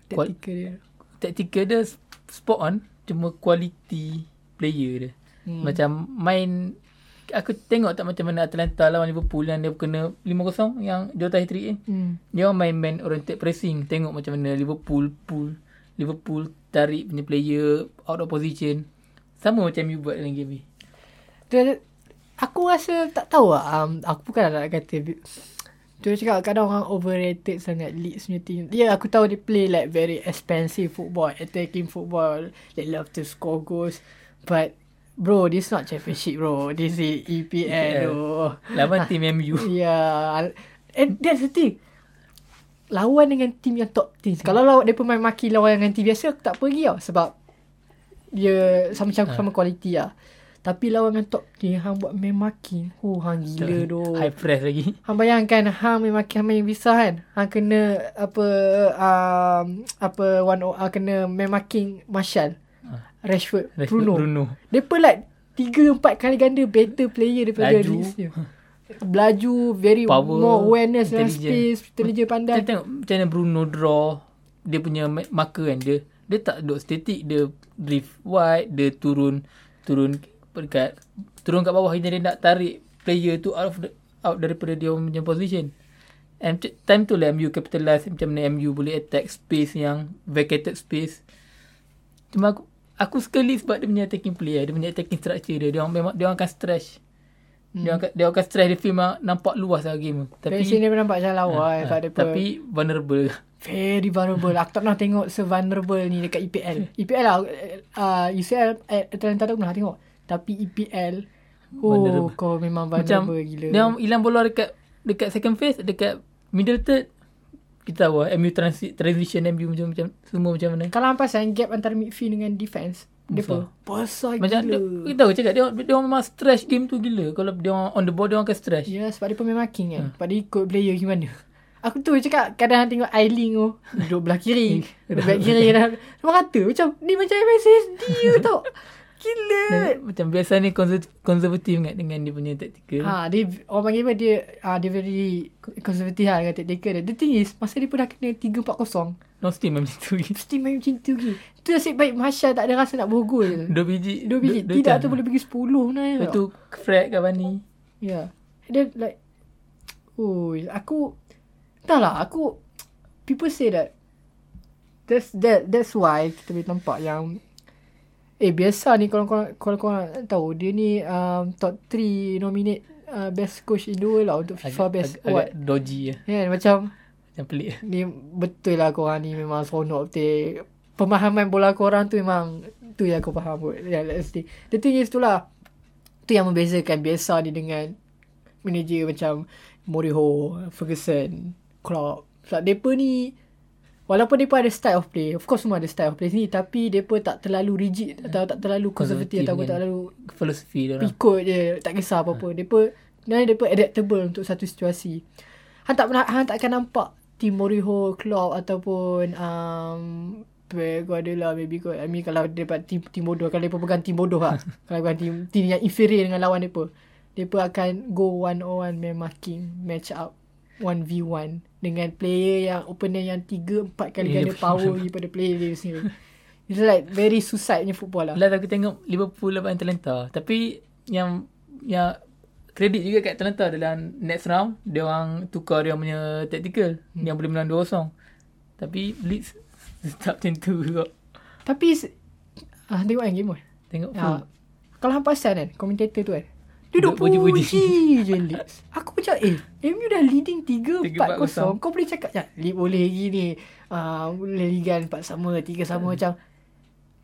taktikal dia? Tactical dia spot on. Cuma quality player dia. Hmm. Macam main Aku tengok tak macam mana Atlanta lawan Liverpool yang dia kena 5-0 yang Jota hat-trick eh. Hmm. Dia orang main man oriented pressing. Tengok macam mana Liverpool pull. Liverpool tarik punya player out of position. Sama macam you buat dalam game ni. Dia, aku rasa tak tahu lah. Um, aku bukan nak kata. Dia cakap kadang orang overrated sangat Leeds punya team. Ya, yeah, aku tahu dia play like very expensive football, attacking football. They love to score goals. But, bro, this not championship, bro. This is EPL, bro. Lawan team MU. Yeah. And that's the thing. Lawan dengan team yang top team. Kalau lawan dia pemain maki lawan dengan team biasa, aku tak pergi tau. Sebab dia sama-sama Ha. sama quality lah. Tapi lawan dengan top team, hang buat main maki. Oh, hang gila tu. High press lagi. Hang bayangkan hang main maki hang main bisa kan. Hang kena apa um, apa one uh, kena main marking Martial. Rashford, Rashford, Bruno. Bruno. Dia pun like 3 4 kali ganda better player daripada Laju. Dia. Belaju, very Power, more awareness dalam intelligent. space, intelligent pandai. Kita tengok macam mana Bruno draw. Dia punya ma- marker kan. Dia dia tak duduk static. Dia drift wide. Dia turun. Turun dekat. Turun kat bawah. Dia nak tarik player tu out of the, out daripada dia punya position. And time tu lah MU capitalize macam mana MU boleh attack space yang vacated space. Cuma aku aku sekali sebab dia punya attacking play dia punya attacking structure dia. Dia orang memang dia orang akan stretch. Hmm. Dia akan- dia akan stretch dia memang nampak luas lah game tu. Tapi sini dia nampak macam lawa eh, dia pun tapi vulnerable. very vulnerable. Aku tak pernah tengok se-vulnerable ni dekat EPL. EPL lah, uh, UCL eh, Atlanta tak pernah tengok. Tapi EPL, oh Vulnerable. kau memang Macam vulnerable gila. dia hilang bola dekat dekat second phase, dekat middle third. Kita tahu lah, MU transi, transition MU macam macam semua macam mana. Kalau hang pasang gap antara midfield dengan defense, dia Besar. pun besar Macam gila. dia, kita tahu cakap dia, dia orang memang stretch game tu gila. Kalau dia orang on the ball dia orang akan stretch. Ya, sebab dia pemain marking kan. Ha. Sebab dia ikut player gimana. Aku tu cakap kadang tengok Ailing tu duduk belah kiri. duduk belah kiri dah. Memang kata macam ni macam MSSD tu tau. Gila. Dan, macam biasa ni konser- konservatif kan dengan dia punya tactical. Ha, dia orang panggil apa dia ah dia very conservative lah dengan tactical dia. The thing is masa dia pun dah kena 3-4-0. No steam macam tu. Mesti main macam tu lagi. Tu nasib baik Marshall tak ada rasa nak bergol je. Dua biji. Dua biji. dua Tidak can. tu boleh pergi 10 nah. Lepas tu Fred kat Bani. Ya. Dia like Oh, aku entahlah aku people say that that's that that's why kita boleh nampak yang eh biasa ni kalau kau kalau kau tahu dia ni um, top 3 nominate uh, best coach in the world lah untuk FIFA Agak, best agak, award. agak dodgy lah. Kan macam Macam pelik. ni betul lah korang ni memang seronok betul. Pemahaman bola korang tu memang tu yang aku faham pun. Ya, let's see. The thing is tu lah. Tu yang membezakan biasa ni dengan manager macam Mourinho, Ferguson, Klopp. Sebab mereka ni walaupun mereka ada style of play. Of course semua ada style of play ni. Tapi mereka tak terlalu rigid atau tak terlalu konservatif atau dengan tak terlalu Filosofi dia ikut je. Tak kisah apa-apa. Mereka dia pun adaptable untuk satu situasi. Han tak pernah, Han tak akan nampak tim Mourinho, Klopp ataupun um, Pep Guardiola maybe kot. I mean kalau dapat tim, tim bodoh. Kalau pun pegang tim bodoh lah. kalau bukan tim, tim yang inferior dengan lawan. Dia pun akan go one on one man marking, match up 1v1 dengan player yang opponent yang 3 4 kali Yeah, ganda power daripada player dia sendiri. It's like very suicide punya football lah. Last aku tengok Liverpool lawan Atalanta. Tapi yang yang kredit juga kat Atalanta dalam next round dia orang tukar dia punya tactical hmm. yang boleh menang 2-0. Tapi Leeds tak macam tu juga. Tapi ah, tengok kan game pun. Tengok full. Ah, kalau hang perasan kan komentator tu kan. Dia duduk puji-puji. puji je Leeds. Aku macam eh MU dah leading 3-4-0. 3-4-0. Kau boleh cakap ya Leeds boleh lagi ni. Ah, boleh Liga 4 sama 3 sama Hmm. macam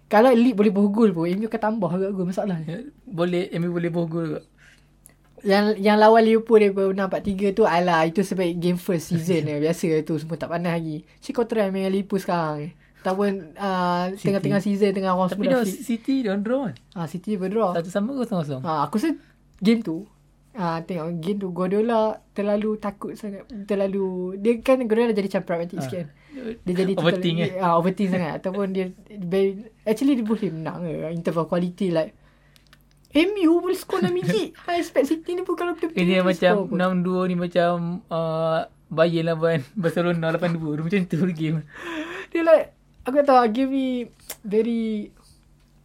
kalau Leeds boleh boh gol pun MU akan tambah agak gol masalah. Ya, Boleh MU boleh gol juga. Yang yang lawan Liverpool dia menang 4-3 tu alah itu sebab game first season dia. Biasa tu semua tak panas lagi. Cik kau try main Liverpool sekarang ni. Ataupun uh, City. tengah-tengah season tengah orang Tapi semua dah dia fit. City dia orang draw kan. Ah City berdraw. Satu sama kosong-kosong. Ha, aku rasa game tu Ah, tengok game tu Guardiola terlalu takut sangat terlalu dia kan Guardiola jadi macam pragmatic Ah. sikit kan. Dia jadi Overthink eh. ah, overthink sangat ataupun dia very, actually dia boleh menang ke in terms of quality like MU boleh score 6 biji. I expect City ni pun kalau betul-betul Ini boleh macam score pun. 6-2 ni macam uh, Bayern lawan Barcelona 8-2. Dia macam tu game. Dia like aku tak tahu ah, game ni very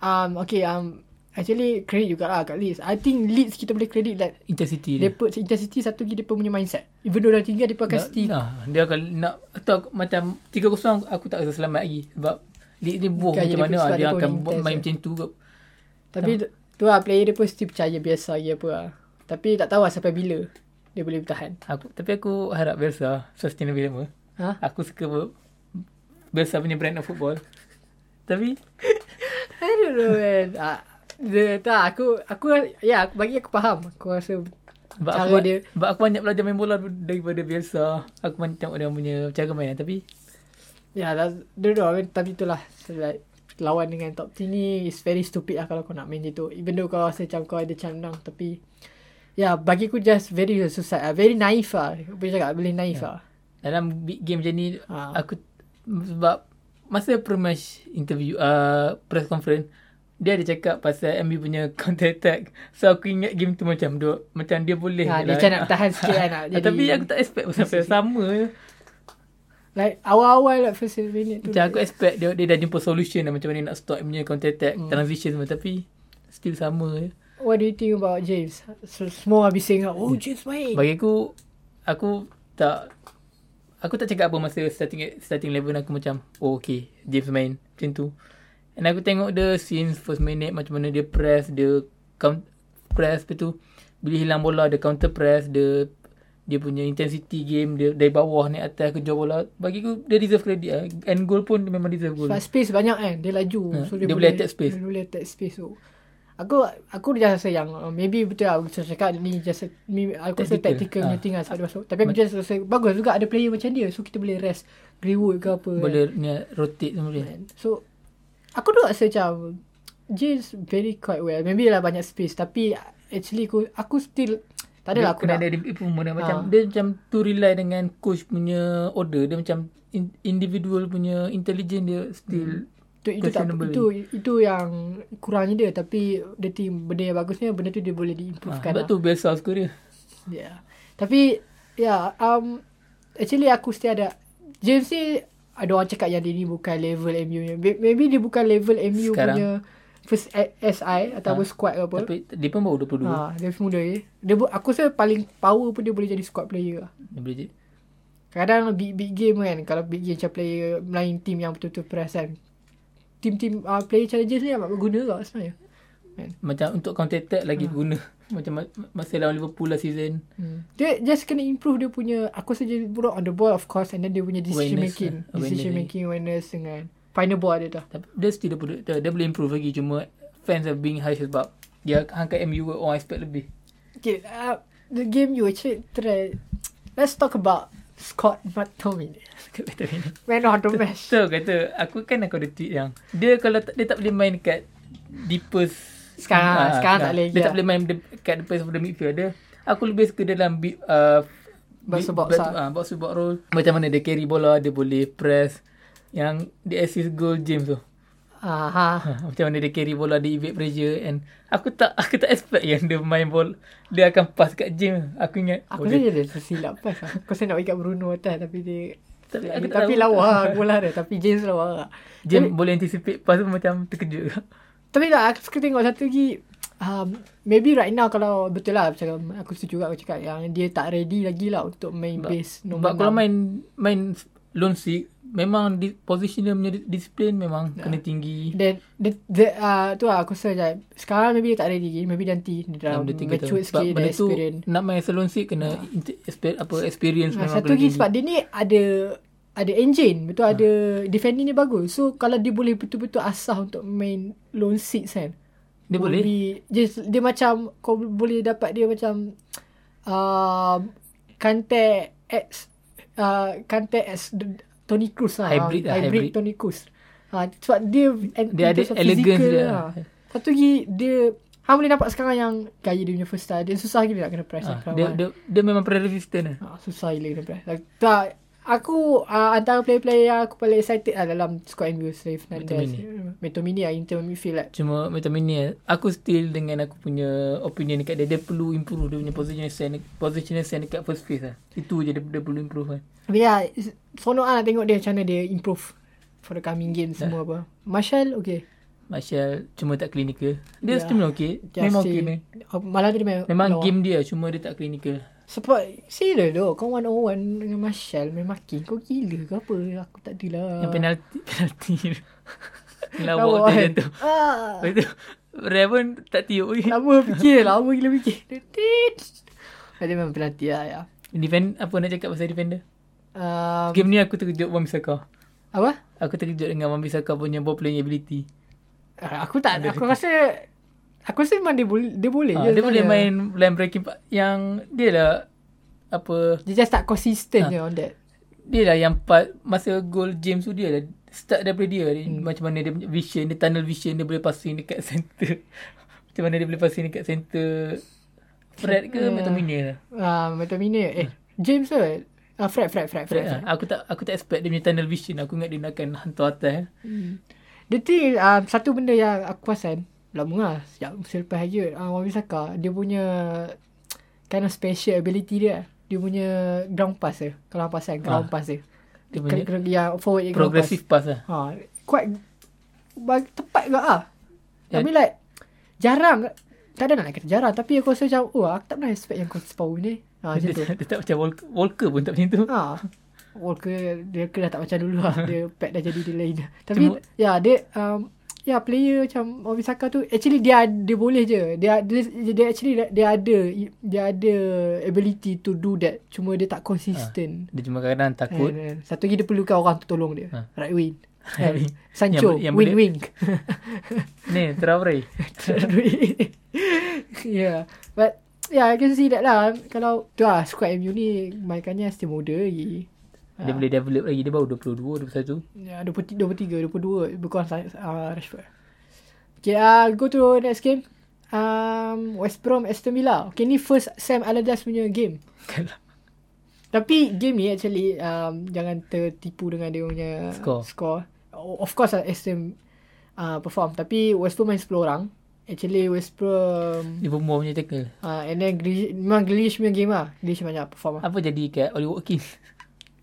um okay um actually credit juga lah kat Leeds. I think Leeds kita boleh credit like Intensity dia dia. put intensity satu lagi dia pun punya mindset. Even though dah tinggal dia akan stick. Nah, dia akan nak atau macam 3-0 aku tak rasa selamat lagi sebab League ni boh Bukan, macam dia mana dia dia akan buat main macam tu kot. Tapi tu lah player dia pun still percaya biasa je apa lah. Tapi tak tahu lah sampai bila dia boleh bertahan. Aku tapi aku harap Bielsa sustainable lama. Ha? Aku suka ber- Bielsa punya brand of football. Tapi I don't know man. Ah, dia, tak aku aku ya bagi aku faham. Aku rasa sebab Cara aku, dia- sebab aku banyak belajar main bola daripada Bielsa. Aku banyak tengok dia punya cara main tapi ya dah man. tapi itulah so, like lawan dengan top team ni is very stupid lah kalau kau nak main gitu. Even though kau rasa macam kau ada chance menang tapi ya bagi aku just very susah. Uh, very naif lah. Aku boleh cakap boleh naif Ya. lah. dalam big game macam ni Ha. aku sebab masa pre-match interview uh, press conference dia ada cakap pasal MU punya counter attack. So aku ingat game tu macam dia macam dia boleh. Ha, dia lah. macam nak tahan sikit kan. Nak jadi, Tapi aku tak expect sampai sama je. Like awal-awal like first minute tu. Macam aku expect dia dia dah jumpa solution lah macam mana nak stop punya counter attack, Hmm. transition semua tapi still sama je. What do you think about James? So, semua habis saying, oh James baik. Bagi aku aku tak aku tak cakap apa masa starting starting level aku macam oh okay James main macam tu. And aku tengok dia since first minute macam mana dia press, dia count press lepas tu bila hilang bola dia counter press, dia dia punya intensity game dia dari bawah ni atas kejar bola bagi aku dia deserve credit lah. and goal pun dia memang deserve goal. Sebab space banyak kan. Dia laju. Ha, dia boleh attack space. Dia boleh attack space tu. Aku aku just rasa yang uh, maybe betul lah saya cakap ni just ni aku rasa Tactical. tactical punya Ah. thing lah sebab dia masuk. Tapi aku just rasa bagus juga ada player macam dia so kita boleh rest Greenwood ke apa. Boleh ni rotate semua boleh. kan. So aku tu rasa macam James very quite well. Maybe lah banyak space tapi actually aku aku still tak adalah aku nak ada improvement lah. macam Ah. dia macam tu rely dengan coach punya order dia macam in, individual punya intelligence dia still itu itu tak itu itu yang kurangnya dia tapi dia team benda yang bagusnya benda tu dia boleh diimprovekan sebab lah. tu biasa suka dia Yeah. Tapi ya yeah, um actually aku still ada James ni ada orang cakap yang dia ni bukan level MU Maybe dia bukan level MU Sekarang. punya first A- SI ataupun Ah, squad ke apa. tapi dia pun baru 22 ha, dia muda je. Dia bu- aku rasa paling power pun dia boleh jadi squad player lah. dia boleh je Kadang big big game kan kalau big game macam player main team yang betul-betul perasan. Team-team uh, player challenges ni amat berguna juga sebenarnya. Kan? macam untuk counter attack lagi guna macam ma- masa lawan Liverpool lah season Hmm. Dia just kena improve dia punya aku saja buruk on the ball of course and then dia punya decision Awareness making, lah. Awareness decision lagi. making awareness dengan final ball dia dah. tapi dia still dia, boleh- dia, dia boleh improve lagi cuma fans are being harsh sebab dia angkat MU orang expect lebih Okay, uh, the game you actually try. Let's talk about Scott McTominay. kata ni Man of the match. So kata Aku kan aku ada tweet yang Dia kalau tak, Dia tak boleh main dekat Deepest Sekarang- Ah, sekarang tak boleh Dia tak boleh main de- Dekat depan of the midfield Dia Aku lebih suka dalam bi- uh, Box to box lah. ah, box to box role. Macam mana dia carry bola, dia boleh press. Yang dia assist goal James tu. Ah, ha. Ha, macam mana dia carry bola, dia evade pressure. And aku tak aku tak expect yang dia main ball. Dia akan pass kat James. Aku ingat. Aku oh, rasa dia, dia tersilap pas lah. Aku rasa nak bagi kat Bruno atas tapi dia Tapi tapi, lawa lah bola dia. Tapi James lawa lah. James boleh anticipate pass tu macam terkejut. Tapi tak, aku suka tengok satu lagi. Um, maybe right now kalau betul lah macam aku setuju juga aku cakap yang dia tak ready lagi lah untuk main Sebab- base Sebab nombor kalau enam. main main lone stick, memang di, position dia punya disiplin memang Ya. kena tinggi. Then the, the, uh, tu lah aku rasa macam sekarang maybe dia tak ready lagi. Maybe nanti dia dah tu. mature Sebab sikit dah benda tu experience. nak main salon stick kena inter, exper, apa experience Nah, memang satu lagi sebab dia ni ada ada engine Ha. betul ada defending dia bagus so kalau dia boleh betul-betul asah untuk main lone six kan Dia boleh? be- dia, dia macam kau boleh dapat dia macam uh, Kante X uh, Kante X Tony Cruz lah Hybrid lah, hybrid, hybrid. Tony Cruz ha, sebab dia Dia ada elegance dia. lah. satu lagi dia Hang boleh nampak sekarang yang gaya dia punya first style dia susah gila nak kena press lah, dia, dia, dia memang press resistant lah. Ha, susah gila kena press. Tak, aku uh, antara player-player yang aku paling excited lah dalam squad MU selain Fernandes. McTominay. McTominay lah in term midfield lah. Cuma macam ini Aku still dengan aku punya opinion dekat dia. Dia perlu improve dia punya position stand, position stand dekat first phase lah. Itu je dia, dia perlu improve kan. Tapi ya, seronok lah tengok dia macam mana dia improve for the coming game semua apa. Marshall, okay. Martial cuma tak clinical. Dia Ya. still memang okay. Dia Memang okay man. Oh, Malah dia main Memang lawa. game dia cuma dia tak clinical. Sebab serius tu Kau one on one Dengan Marshall Main maki Kau gila ke apa Aku tak ada lah Yang penalti penalti. Lawak Lawak dia kan? ah. Lepas tu Raven tak tiup lagi. Lama fikir Lama gila fikir. Dia memang penalti lah ya. Defend apa nak cakap pasal defender? Um, Game ni aku terkejut Wan Bissaka. apa? Aku terkejut dengan Wan Bissaka punya ball playing ability. Ah, Aku tak Aku rasa Aku rasa memang dia boleh Dia boleh Ha, je dia boleh sebenarnya. main line breaking yang dia lah apa Dia just tak consistent Ah. je on that dia lah yang part masa goal James tu dia lah start daripada dia, dia Hmm. macam mana dia punya vision dia tunnel vision dia boleh passing dekat center macam mana dia boleh passing dekat center Fred ke Yeah. McTominay lah Ah, McTominay Eh James tu ah, Fred Fred Fred Fred Fred, lah. aku tak aku tak expect dia punya tunnel vision aku ingat dia nak akan hantar atas eh. Hmm. Dia tu um, Satu benda yang Aku perasan Lama lah Sejak musim lepas je uh, Wan Bissaka Dia punya Kind of special ability dia Dia punya Ground pass dia Kalau hang perasan Ground Ah. pass dia Dia punya Kena, kena, yang forward je ground pass. progressive pass lah Ha, quite bag, tepat juga ah. Ya. Tapi like jarang tak ada nak kata jarang tapi aku rasa macam oh aku tak pernah expect yang kau sepower ni. Ha macam dia, dia tak macam Walker, Walker pun tak macam tu Ha. Walker dia kena tak macam dulu lah. Dia pet dah jadi dia lain. Tapi Cuma- ya dia um, ya player macam Obisaka tu actually dia dia boleh je. Dia dia, dia actually dia, dia ada dia ada ability to do that. Cuma dia tak consistent. dia cuma kadang-kadang takut And, and, satu lagi dia perlukan orang tu tolong dia. Ha. Right wing. Right wing. Sancho, Yang- yang wing boleh- wing. ni Traore yeah. But yeah, I can see that lah. Kalau tu lah squad MU ni mainkannya still muda lagi. Dia boleh develop lagi dia baru 22 21 Ya, 20, 23, 22 bukan uh, Rashford. Okay, uh, go to next game. Um, West Brom Aston Villa. Okay, ni first Sam Allardyce punya game. Tapi game ni actually um, jangan tertipu dengan dia punya Score. score. Of course lah Aston uh, perform. Tapi West Brom main 10 orang. Actually West Brom Liverpool punya tackle uh, and then Grealish, memang Grealish punya game lah. Grealish banyak perform lah. apa jadi kat Oli Watkins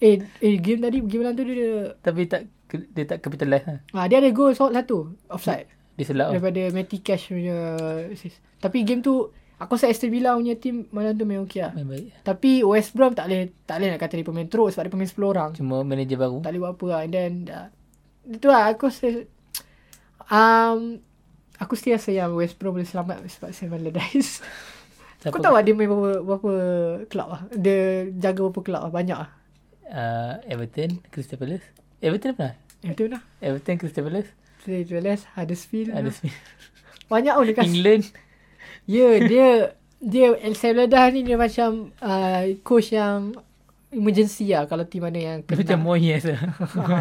Eh, eh game tadi game malam tu dia dia, tapi tak dia tak capitalize lah ah, dia ada goal shot satu offside. dia selak lah. daripada Matty Cash punya assist. Tapi game tu aku rasa Aston Villa punya team malam tu main okey lah. main baik Tapi West Brom tak boleh tak boleh nak kata dia pemain teruk sebab dia pemain 10 orang. cuma manager baru Tak boleh buat apa lah. And then uh, itu lah aku rasa um, aku still rasa yang West Brom boleh selamat sebab Sam Allardyce. Siapa? Kau tahu tak dia main berapa, berapa club lah? Dia jaga berapa club lah? Banyak lah. Uh, Everton Crystal Palace Everton pernah Itu lah. Everton Crystal Palace Play Palace, Huddersfield. lah. Banyak pun dia kasi. England Ya, dia dia El Salvador ni dia macam uh, coach yang emergency lah kalau team mana yang dia macam Moyes lah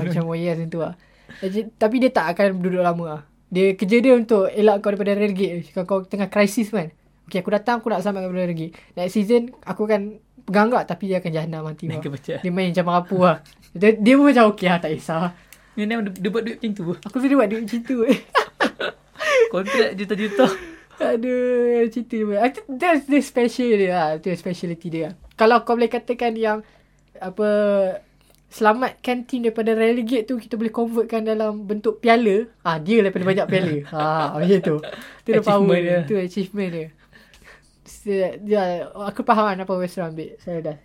macam Moyes itu lah. Jadi, tapi dia tak akan duduk lama lah. Dia kerja dia untuk elak kau daripada relegate. Kalau kau tengah krisis kan. Okay aku datang Aku nak selamatkan benda lagi Next season Aku akan Pegang tak Tapi dia akan jahanam mati lah. pecah. Dia main macam apa lah dia, dia pun macam okay lah Tak kisah memang dia, dia buat duit macam tu. Aku sudah buat duit macam tu eh. Kontrak juta-juta. Aduh Cerita dia I think that's the special dia lah Itu speciality dia Kalau kau boleh katakan yang Apa Selamatkan team daripada relegate tu Kita boleh convertkan dalam bentuk piala ah Dia daripada banyak piala ah, Macam tu Itu dia power Achievement dia dia. Itu achievement dia dia, dia Aku faham kan apa West Ham ambil Saya dah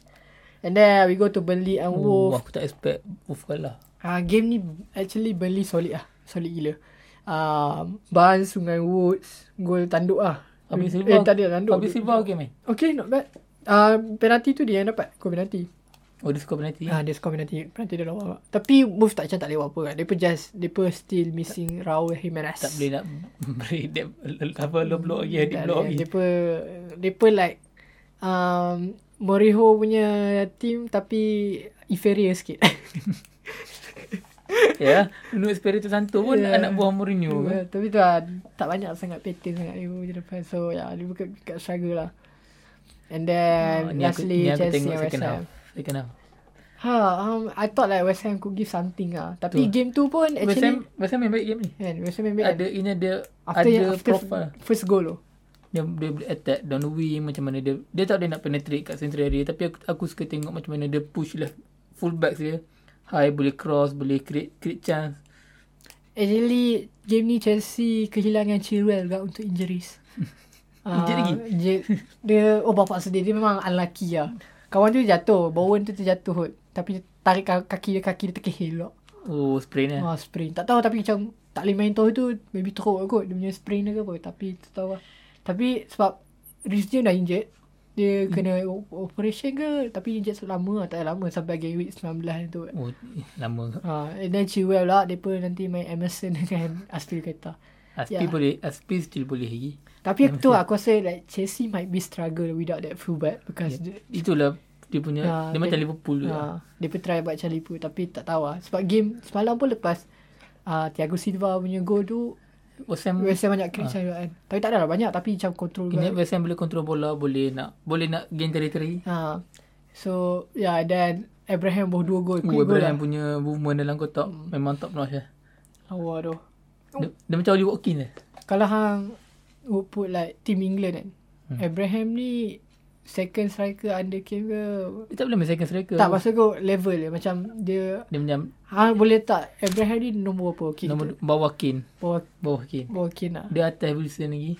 And then we go to Burnley and Oh, Wolves aku tak expect Wolf kalah. Ah game ni actually Burnley solid lah. Solid gila. Ah Barnes dengan Woods gol tanduk lah. Fabio eh, Silva. Eh tak ada tanduk. Fabio Silva okay main. Okay not bad. Ah penalti tu dia yang dapat. Gol penalti. Oh, dia skor penalti. Ah dia skor penalti. Penalti dia lawa. Tapi Wolves tak macam tak lewat apa kan. Dia pun just dia pun still missing Raul Jimenez. Tak boleh nak beri dia apa low block lagi, heading Tak block boleh. lagi. Dia pun dia pun like um, Moriho punya team tapi inferior sikit. ya, menurut Espirito Santo pun Yeah. anak buah Mourinho. kan. Yeah, tapi tu lah, tak banyak sangat pattern sangat dia je depan. So, ya, yeah, dia bukan kat struggle lah. And then, aku, lastly, aku Chelsea West. Ham. Ha, um, I thought like West Ham could give something lah. Tapi Betul. game tu pun West actually, Ham, West Ham main baik game ni. kan, West Ham main baik. Ada ini ada after, ada after profile. first goal tu. Dia dia boleh attack down the wing macam mana dia dia tak boleh nak penetrate kat central area tapi aku, aku suka tengok macam mana dia push left full back dia. High boleh cross, boleh create create chance. Actually, game ni Chelsea kehilangan Chilwell juga untuk injuries. Injured lagi? Dia, dia, oh bapak sedih. Dia memang unlucky lah. Kawan tu jatuh. Bowen tu terjatuh. Tapi dia tarik ka- kaki dia, kaki dia terkehil. Oh, sprain eh. Ah, sprain. Tak tahu tapi macam tak boleh main tahu tu maybe teruk kot dia punya sprain dia ke apa tapi tak tahu lah. Tapi sebab Reece James dah injured dia kena o- operation ke tapi injured selama lah tak lama sampai game week 19 tu. Oh, lama. Ha, and then Chilwell lah dia nanti main Emerson dengan Aspilicueta. Aspi Yeah. boleh, Aspi still boleh lagi. Tapi aku tu aku rasa like Chelsea might be struggle without that fullback because Yeah. yeah. Itulah dia punya, Ya, dia macam dia- Liverpool juga. Ha, dia pun try buat macam Liverpool tapi tak tahu lah. Sebab game semalam pun lepas uh, Thiago Silva punya goal tu West Ham, West Ham banyak create ha. kan. Tapi tak adalah banyak tapi macam control ini. West Ham boleh control bola, boleh nak boleh nak gain territory. Ha. So yeah dan Abraham bawa dua gol. Oh, goal Abraham lah. punya movement dalam kotak memang top notch lah. Lawa tu. Dia, dia macam Oli Watkins lah. Kalau hang would put like team England kan. Hmm. Abraham ni second striker under Kane ke? Dia tak boleh main second striker. Tak maksud aku level dia macam dia Dia macam hang boleh tak Abraham ni nombor apa? Okay, nombor kita bawah Kane. bawa Bawah Kane. bawa Kane lah. Dia atas Wilson lagi.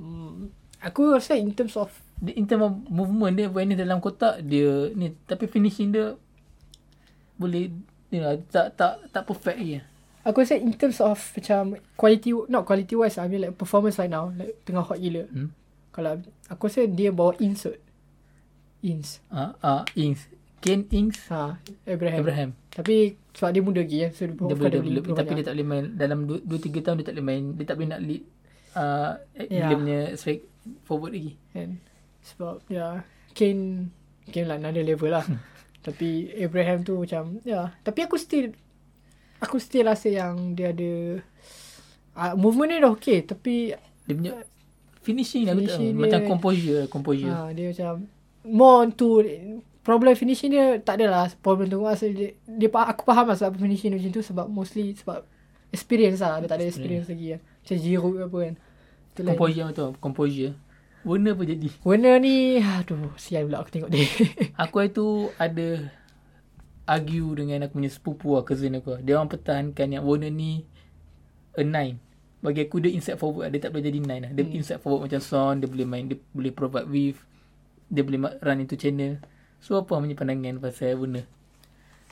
Hmm. Aku rasa in terms of Dia, in term of movement dia when ni dalam kotak dia ni tapi finishing dia boleh ni lah, tak tak tak perfect lagi. lah. Aku rasa in terms of macam quality not quality wise I mean like performance right now like tengah hot gila. Hmm. Kalau aku rasa dia bawa ins Ins. Ah ah Ings. Kane Ings Ha, Abraham. Abraham. Tapi sebab dia muda lagi kan. So dia, Dia boleh, dia boleh, tapi dia tak boleh main dalam 2 3 tahun dia tak boleh main. Dia tak boleh nak lead uh, Ya. dia punya strike forward lagi. kan. Sebab ya Kane Kane lah another level lah. tapi Abraham tu macam ya. Tapi aku still aku still rasa yang dia ada uh, movement dia dah okay tapi Dia punya finishing, aku tak. Finishing Macam dia- composure, composure. Ha, dia macam more to problem finishing dia tak adalah problem tu rasa dia, dia aku faham lah sebab finishing dia macam tu sebab mostly sebab experience lah dia tak ada experience lagi lah macam Giroud ke apa kan tu lain. Composure betul, composure. Warna apa jadi? Warner ni aduh sial pula aku tengok dia Aku hari tu ada argue dengan aku punya sepupu lah, cousin aku. Dia orang pertahankan yang Warner ni a nine. Bagi aku dia inside forward. Dia tak boleh jadi nine lah. Dia hmm. inside forward macam Son. Dia boleh main. Dia boleh provide with. Dia boleh run into channel. So apa punya pandangan pasal Warner?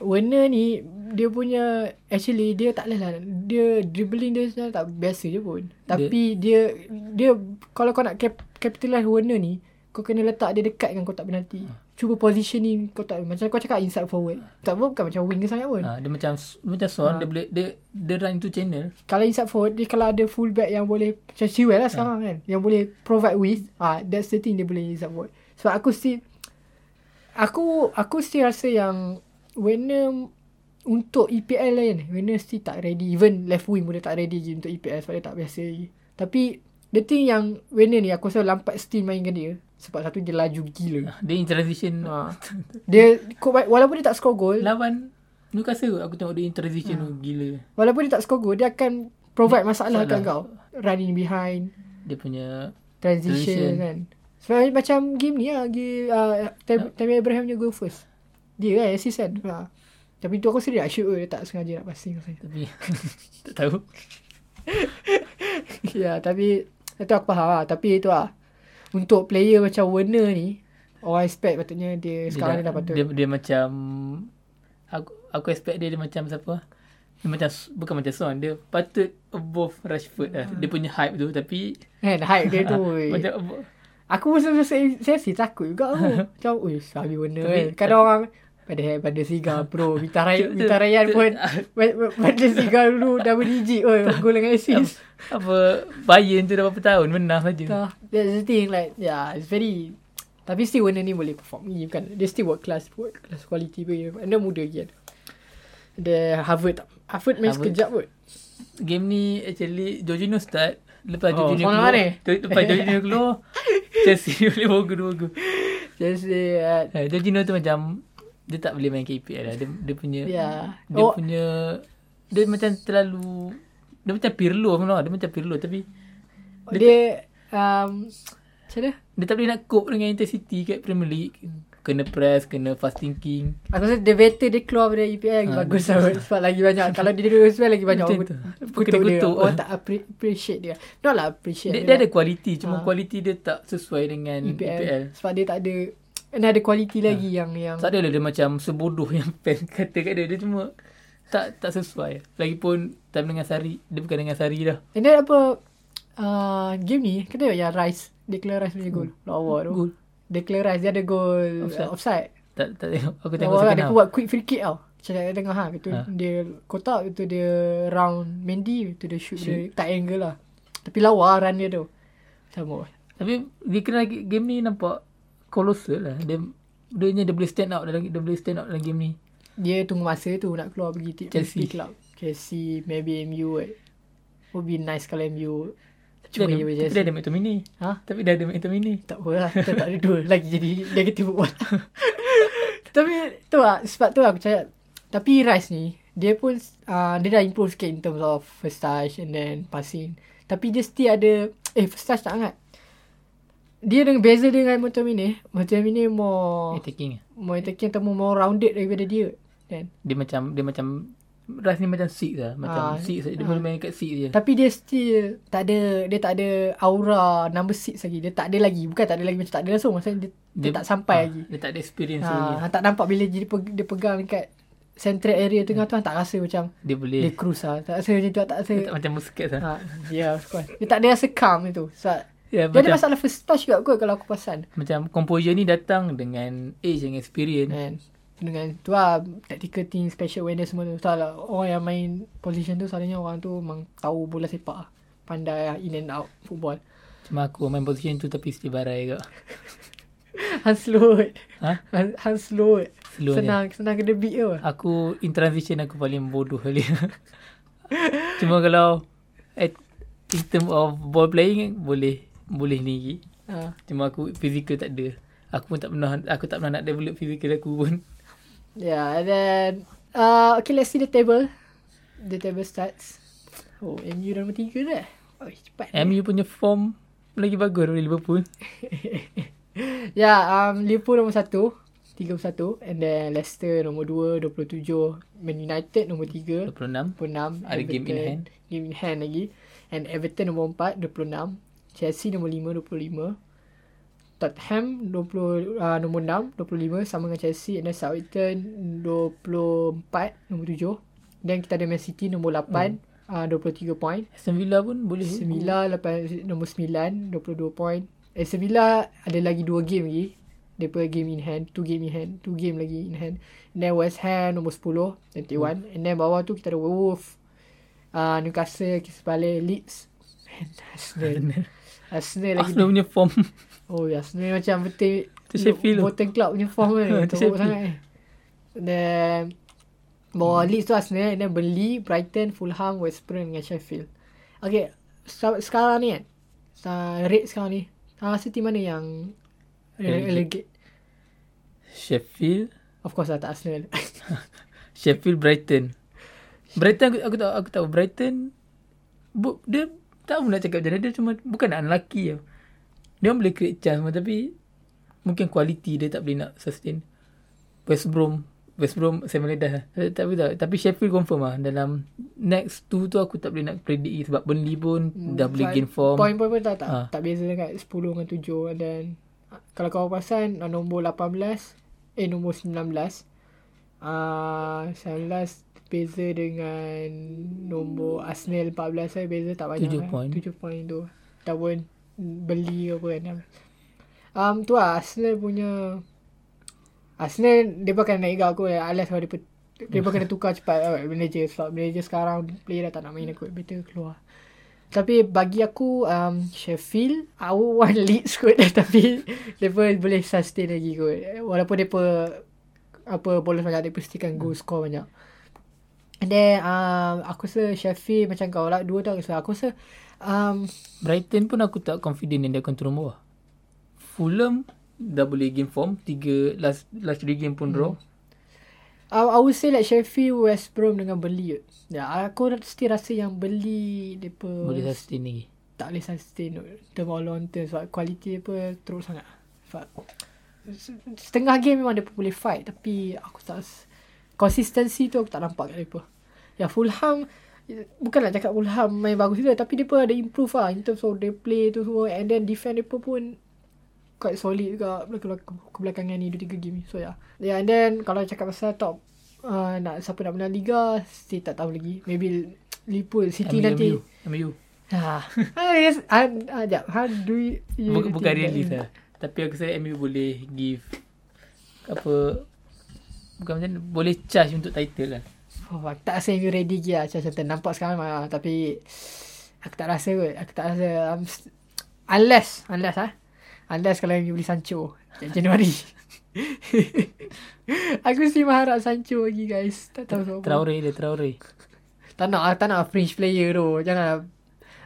Warner ni dia punya actually dia tak lah. Dia dribbling dia sebenarnya tak biasa je pun. Tapi dia dia, kalau kau nak cap, capitalize Warner ni kau kena letak dia dekat dengan kotak penalti. Cuba positioning kotak. Macam kau cakap inside forward. Tak pun bukan macam winger sangat pun. Ha, dia macam dia macam Son. Dia boleh dia, dia run into channel. kalau inside forward dia kalau ada full back yang boleh macam Chilwell lah sekarang kan yang boleh provide with ah that's the thing dia boleh inside forward sebab aku still aku aku still rasa yang Werner untuk EPL lain Werner still tak ready even left wing pun dia tak ready je untuk EPL sebab dia tak biasa lagi tapi The thing yang Werner ni aku rasa lampat steam mainkan dia. Sebab satu dia laju gila. Dia in transition. Ha. Dia walaupun dia tak score gol, Lawan Newcastle aku tengok dia in transition tu gila. walaupun dia tak score gol, dia akan provide masalah Masalah. kat kau. Running behind, Dia punya transition, Transition. kan. Sebab macam game ni lah, game, uh, Tam- Tammy Abraham punya goal first. Dia kan assist kan. Ha. Tapi tu aku sedih lah shoot dia tak sengaja nak passing. tapi tak tahu. ya, tapi itu aku faham lah. Tapi itu lah. Untuk player macam Werner ni, orang expect patutnya dia, sekarang dia, dah patut. Dia, dia macam aku aku expect dia, dia macam siapa? Dia macam bukan macam Son, dia patut above Rashford lah. Dia punya hype tu tapi kan, hype dia tu. macam above- Aku pun saya, saya, saya si takut juga tu. Macam, ui, sabi Tapi- kan. Kadang orang, pada pada Siga bro. Mita Ryan, Mita Ryan pun pada Siga dulu double digit oi gol dengan assist. apa Bayern tu dah berapa tahun menang saja. That's the thing like yeah, it's very tapi still Werner ni boleh perform ni bukan. Dia still world class world class quality pun. Anda muda lagi kan. Ada Harvard tak? Harvard main sekejap pun. Game ni actually Jorginho start Lepas Oh, Jorginho semangat keluar. tu- Lepas Jorginho keluar Chelsea boleh gol Just say uh, Eh, Jorginho tu macam Dia tak boleh main KPL lah. Dia, dia punya yeah. Dia Oh, punya Dia macam terlalu Dia macam Pirlo pun lah Dia macam Pirlo Tapi dia um, macam mana? Dia tak boleh nak cope dengan intensity kat Premier League Kena press Kena fast thinking Aku rasa dia better dia keluar dari EPL lagi Ha, bagus lah sebab lagi banyak kalau dia duduk EPL lagi banyak orang tu. kutuk dia Kutuk-kutuk. orang tak appre- appreciate dia not lah appreciate Dia, dia ada kualiti Cuma Ha. kualiti dia tak sesuai dengan EPL, EPL, sebab dia tak ada and ada kualiti Ha. lagi yang yang Tak adalah dia macam sebodoh yang fan kata kat dia. Dia cuma tak tak sesuai. Lagipun time dengan Sari, dia bukan dengan Sari dah. and then apa uh, game ni tengok yang Rice declare Rice punya gol lawa tu Gol. Declare Rice dia ada gol Offside. offside, offside. Tak tak tengok. Aku tengok kan, second dia buat quick free kick tau macam kat tengah ha betul Ha. dia kotak betul dia round Mendy betul dia shoot, Shoot. dia tight angle lah tapi lawa run dia tu sama Tapi dia kena game ni nampak colossal lah. Dia dia dia boleh stand out dalam dia boleh stand out dalam game ni. Dia tunggu masa tu nak keluar pergi ti- Chelsea. club. Chelsea, maybe MU. eh. Would be nice kalau MU cuma dia, ada, tapi dia ada McTominay. Ha? Tapi dia ada McTominay. Tak apa lah. Kita tak ada dua lagi jadi negative football. Tapi tu lah. Sebab tu aku cakap. Tapi Rice ni. Dia pun uh, dia dah improve sikit in terms of first touch and then passing. Tapi dia still ada. Eh first touch tak sangat. Dia dengan beza dengan McTominay. McTominay more Attacking. more attacking atau more rounded daripada dia. Kan? Dia macam dia macam Ras ni macam six lah. Macam Ah, six. Dia boleh main kat six je. Tapi dia still tak ada dia tak ada aura number 6 lagi. Dia tak ada lagi. Bukan tak ada lagi macam tak ada langsung. Maksudnya dia, dia, tak sampai ah, lagi. Dia tak ada experience lagi. Ha, tak nampak bila dia, dia pegang dekat central area tengah tu tak rasa macam Dia boleh. dia cruise lah. Tak rasa macam tu tak rasa. Dia tak macam Busquets lah. Ha, ya, of course. Dia tak ada rasa calm itu. Sebab Ya, dia ada macam, masalah first touch juga kot kalau aku perasan. macam composure ni datang dengan age and experience. Kan? Dengan tu lah tactical thing, special awareness semua tu. Salah orang yang main position tu selalunya orang tu memang tahu bola sepak lah. Pandai lah in and out football. Cuma aku main position tu tapi still barai juga. Hans Lod. Ha? Han- Hans ni. Senang, senang kena beat tu. Aku in transition aku paling bodoh kali. Cuma kalau at, in term of ball playing boleh boleh ni. Ha. Cuma aku physical tak ada. Aku pun tak pernah aku tak pernah nak develop physical aku pun. Yeah, and then uh, okay, let's see the table. The table starts. Oh, MU nombor tiga dah. Oh, cepat. MU punya form lagi bagus daripada Liverpool. yeah, um, Liverpool nombor satu. 31 and then Leicester nombor 2 27 Man United nombor 3 26. 26 Ada game in hand. game in hand lagi and Everton nombor 4 26 Chelsea nombor 5 25 Tottenham 20 uh, nombor 6 25 sama dengan Chelsea and then Southampton 24 nombor 7 dan kita ada Man City nombor 8 uh, 23 point. Aston Villa pun boleh. Sevilla lepas nombor 9 22 point. Eh Sevilla ada lagi 2 game lagi. Daripada game in hand 2 game in hand 2 game lagi in hand. And then West Ham nombor 10 21 and then bawah tu kita ada Wolves uh, Newcastle Palace Leeds. And Arsenal. Arsenal lagi Arsenal punya form. Oh ya, Arsenal macam betul Tu Sheffield tu. Bottom club punya form kan. Teruk Sheffield. sangat eh. Then bawah Leeds tu Arsenal and then Burnley, Brighton, Fulham, West Brom dengan Sheffield. Okay, sekarang ni kan uh, rate sekarang ni. Uh, rasa team mana yang Relegate. Sheffield. Of course lah tak Arsenal. Sheffield Brighton. Brighton aku, aku tahu aku tahu Brighton bu, dia tahu nak cakap macam mana dia cuma bukan unlucky tau. Dia orang boleh create chance tapi mungkin quality dia tak boleh nak sustain. West Brom West Brom saya boleh dah. Eh, Tak. Tapi Sheffield confirm lah. Dalam next two tu aku tak boleh nak predict sebab Burnley pun dah boleh gain form. Point-point pun tak, tak, Ah. tak beza dekat 10 dengan 7. And then, ah, kalau kau perasan, ah, nombor 18, eh nombor 19. Uh, 19 beza dengan nombor Arsenal 14 saya beza tak banyak. Tujuh kan. point. 7 point tu. Tak pun beli apa kan. Um, tu lah Arsenal punya Arsenal dia bukan naik gak aku Alas kalau dia dia kena tukar cepat uh, manager sebab manager sekarang player dah tak nak main aku better keluar. Tapi bagi aku um, Sheffield I would want Leeds kot tapi mereka boleh sustain lagi kot walaupun mereka apa bolos banyak dia pastikan goal score banyak. And then um, aku rasa Sheffield macam kau lah dua tu aku rasa aku rasa um, Brighton pun aku tak confident yang dia akan turun bawah. Fulham dah boleh gain form. Tiga last last three game pun draw. I, I would say like Sheffield, West Brom dengan Burnley. Ya, aku still rasa yang Burnley mereka Boleh sustain lagi. tak boleh sustain term or long term sebab quality apa teruk sangat. Sebab setengah game memang dia boleh fight tapi aku tak consistency tu aku tak nampak kat mereka. Ya Fulham bukan nak cakap Fulham main bagus juga tapi dia pun ada improve lah in terms of they play tu semua and then defend dia pun quite solid juga belakang- kebelakangan ni 2-3 game ni. So yeah. Yeah and then kalau cakap pasal top uh, nak siapa nak menang Liga still tak tahu lagi. Maybe Liverpool City MU, nanti. MU. MU. Ah, yes, ah, ah, jap. How do you, you Bukan, that- lah. Tapi aku rasa MU boleh give apa bukan macam boleh charge untuk title lah. Oh, aku tak rasa MU ready lagi lah. Macam macam nampak sekarang lah. Tapi aku tak rasa kot. Aku tak rasa. Um, unless, unless ah. Unless kalau MU beli Sancho. Jan- Januari. aku mesti mengharap Sancho lagi guys. Tak tahu sebab apa. Traore dia Traore. Tak nak, ah, tak nak fringe player tu. Jangan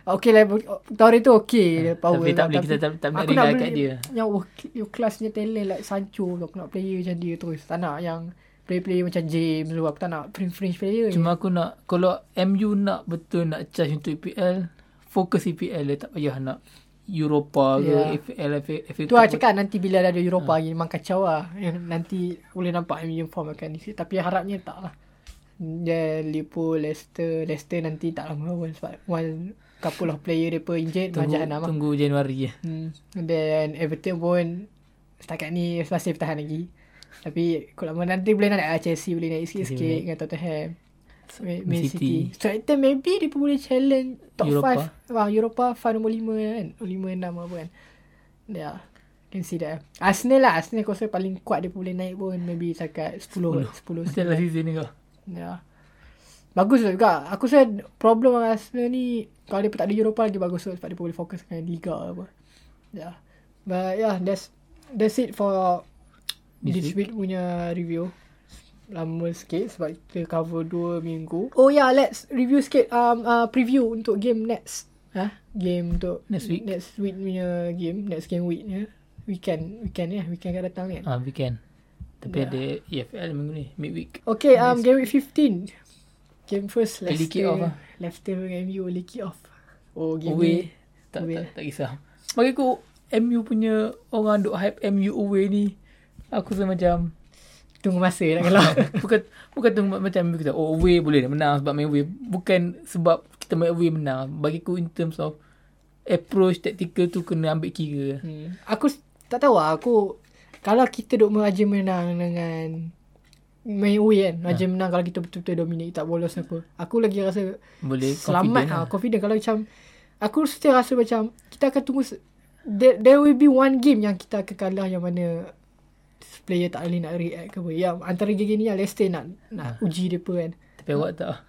Okay lah. Tauri tu okay. dia power. Tapi tak boleh kita tak, tak nak rely kat dia. Yang your classnya talent like Sancho. Aku nak player macam dia terus. Tak nak yang player-player macam James tu. Aku tak nak fringe-fringe player. Cuma aku nak kalau MU nak betul nak charge untuk EPL, fokus EPL dia tak payah nak Europa ke Ya. FL FA, FA Tu lah cakap nanti bila ada Europa lagi memang kacau lah. Yang nanti boleh nampak MU form akan isi. Tapi harapnya tak lah. Then Liverpool, Leicester. Leicester nanti tak lama pun sebab one couple of player dia pun injured. tunggu, Macam nama. tunggu Januari ya. Hmm. Then Everton pun setakat ni masih bertahan lagi. Tapi kalau lama nanti boleh naik lah Chelsea boleh naik sikit-sikit Chelsea dengan Tottenham. Man City. City. So then maybe dia pun boleh challenge top Europa. 5. Wah, Europa 5 nombor 5 kan. 5 6 apa kan. Yeah. Can see that. Arsenal lah. Arsenal aku rasa paling kuat dia boleh naik pun. Maybe setakat 10. 10. 10 Macam last season ni kau. Ya. Bagus juga. Aku rasa problem dengan Arsenal ni kalau dia tak ada Europa lagi bagus kot sebab dia boleh fokus dengan Liga apa. Ya. But yeah, that's that's it for This week. punya review. Lama sikit sebab kita cover 2 minggu. Oh yeah, let's review sikit um uh, preview untuk game next. Ha? Game untuk Next week. Next week punya game, next game week ni. Weekend, weekend ya, weekend akan datang kan. Ah, weekend. Tapi Ya. ada EFL minggu ni, midweek. Okay, um, game week 15. Game first, Leicester. kick off lah. Leicester dengan MU early kick off. Oh, game Away. ni. Tak, Away. tak, tak kisah. Bagi aku, MU punya orang duk hype MU away ni, aku rasa macam, Tunggu masa nak kalah. bukan bukan tunggu macam MU kata, oh away boleh nak menang sebab main away. Bukan sebab kita main away menang. Bagi aku in terms of approach tactical tu kena ambil kira. hmm. Aku tak tahu lah. Aku, kalau kita duk meraja menang dengan main away kan. Meraja menang kalau kita betul-betul dominate. Tak bolos apa. Aku lagi rasa Boleh selamat confident lah. Confident. Kalau macam, aku still rasa macam, kita akan tunggu, se- there, there will be one game yang kita akan kalah yang mana player tak boleh nak react ke apa. Ya, antara game ni lah Leicester nak nak uji dia kan. Tapi awak tak.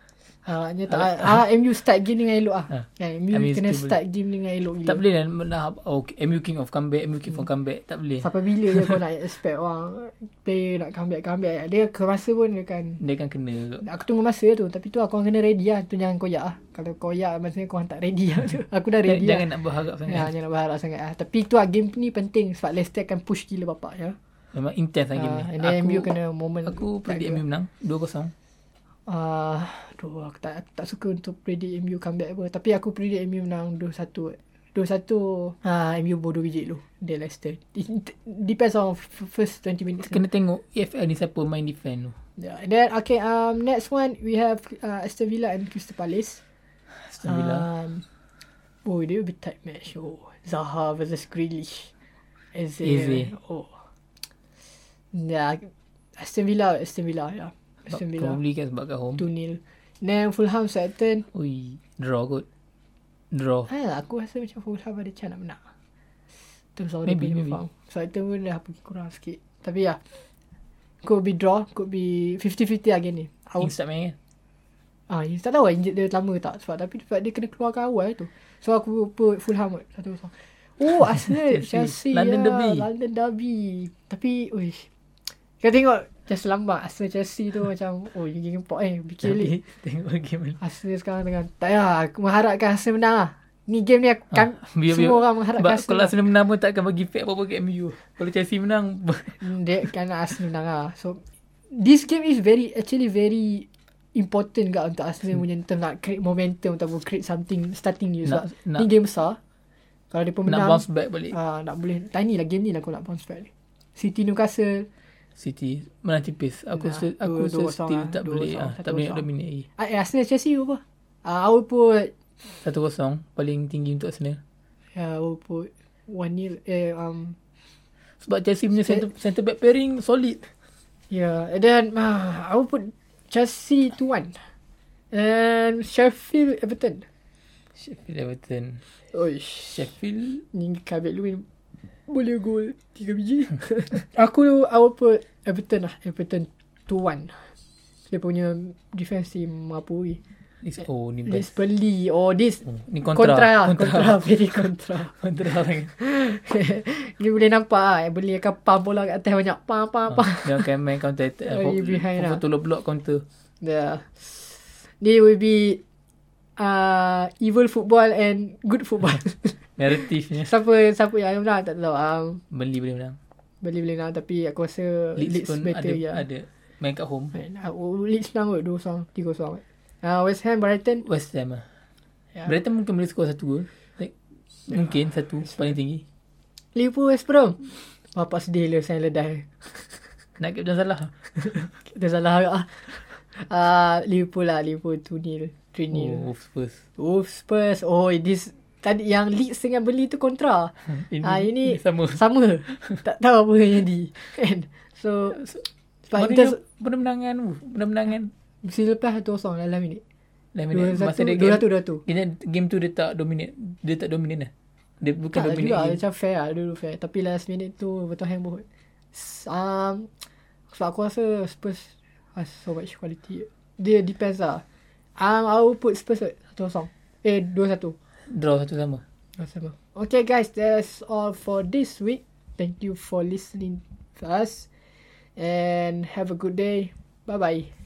Ah, uh, tak ah, MU start game dengan elok ah. Ah. Uh. MU, MU kena still start game dengan elok gila. Tak boleh lah nak oh, MU king of comeback, MU king of comeback. Tak boleh. Sampai bila je kau nak expect orang player nak comeback comeback. Dia ke masa pun dia kan Dia kan kena. Aku tunggu masa tu Tapi tu aku kena ready lah Tu jangan koyak lah Kalau koyak Maksudnya kau tak ready lah tu Aku dah ready Jangan lah nak berharap sangat. Ya, jangan berharap sangat lah. Tapi tu lah game ni penting Sebab Leicester akan push gila bapak ya. Memang intense lah game Ah, ni. and then MU kena moment Aku predict MU menang 2-0. Uh, Aduh aku tak, aku tak suka untuk predict MU comeback apa Tapi aku predict MU menang 2-1 2-1 ah, MU bodoh biji dulu Dia Leicester It Depends on first 20 minutes Kena tengok EFL ni siapa main defend tu. yeah. And then okay um, Next one We have uh, Aston Villa and Crystal Palace Aston Villa. Um, oh, dia be tight match. Oh, Zaha versus Grealish. Eze. Eze. Oh. Yeah, Aston Villa, Aston Villa, yeah. Aston Villa. Probably kan sebab kat home. 2-0. Then Fulham Southampton. Ui, draw kot. Draw. Ah, aku rasa macam Fulham ada chance nak menang. Tu sorry Maybe, maybe. Fulham. Southampton pun dah pergi kurang sikit. Tapi ya. Could be draw, could be 50-50 again ni. I King would, start main kan? ah, you tak tahu lah injet dia lama tak sebab tapi sebab dia kena keluarkan awal tu. So aku put Fulham kot satu kosong. Oh Arsenal Chelsea. Chelsea London ya, derby. London derby. Tapi uish. Kau tengok just lambat Arsenal Chelsea tu macam oh you game pot eh fikir Tapi tengok game ni. Arsenal sekarang tengah tak payah aku mengharapkan Arsenal menang lah. Ni game ni aku kan Ah, biar- semua biar- orang mengharapkan Sebab kalau Arsenal. Arsenal menang pun takkan bagi fact apa-apa kat MU. Kalau Chelsea menang, Hmm, Dia kan Arsenal menang lah. So this game is very actually very important kat untuk Arsenal punya term nak create momentum ataupun create something starting new sebab Nak- nak- ni game besar. Kalau dia pun nak menang bounce back balik. Ah, nak boleh tiny lah game ni lah kau nak bounce back. City Newcastle City menang tipis. Aku Nah, rasa aku dua- rasa dua still lah. tak boleh ah, tak boleh nak dominate lagi. ah, eh, Arsenal Chelsea apa? Ah, I will put 1-0 paling tinggi untuk Arsenal. yeah, I will put 1-0 eh um Sebab Chelsea punya center, center back pairing solid. yeah and then ah, I will put Chelsea 2-1 and Sheffield Everton. Sheffield Everton. Oish. Sheffield Ni Kabel Luin boleh gol 3 biji. Aku I will put Everton lah. Everton 2-1. Dia punya defense team apa weh. is oh ni This best. beli. Oh this Oh, ni kontra. kontra. Kontra. kontra. Very kontra. Kontra sangat. Dia boleh nampak lah. Beli akan pump bola kat atas banyak. Pam, pam, pam. Dia akan main counter attack. Oh, you behind lah. Tolong block counter. Yeah. They will be uh, evil football and good football. Narratifnya. siapa siapa yang menang tak tahu. Um, Beli boleh menang. beli boleh menang tapi aku rasa Leeds, Leeds, pun better ada, ya. ada. Main kat home. Uh, Leeds menang kot 2-0, 3-0. Uh, West Ham Brighton. West Ham lah. Yeah. Brighton mungkin boleh skor satu gol. Like, Mungkin satu paling tinggi. Liverpool West Brom. Bapak sedih lah saya ledai. Nak captain salah. Kita salah agak. Uh, Liverpool lah. Liverpool 2-0. 3-0. Oh, Spurs. Oh, Spurs. Oh, this tadi yang Leeds dengan beli tu kontra. Ini, Ah ini sama. Sama. tak tahu apa yang jadi. Kan? So, sebab Mourinho pernah menangan. Pernah mesti lepas 1-0 dalam minit. Lain minit. 2-1, Masa dia game. 2-1, 2-1. Kena game tu dia tak dominate. Dia tak dominate lah. Dia bukan Tak dominate juga game. macam fair lah dulu fair. Tapi last minute tu betul hang bohot. Um, sebab aku rasa Spurs has so much quality. Dia depends lah. Um, I will put Spurs at 1-0. Eh, 2-1. Draw satu sama. Sama. Okay guys, that's all for this week. Thank you for listening to us. And have a good day. Bye-bye.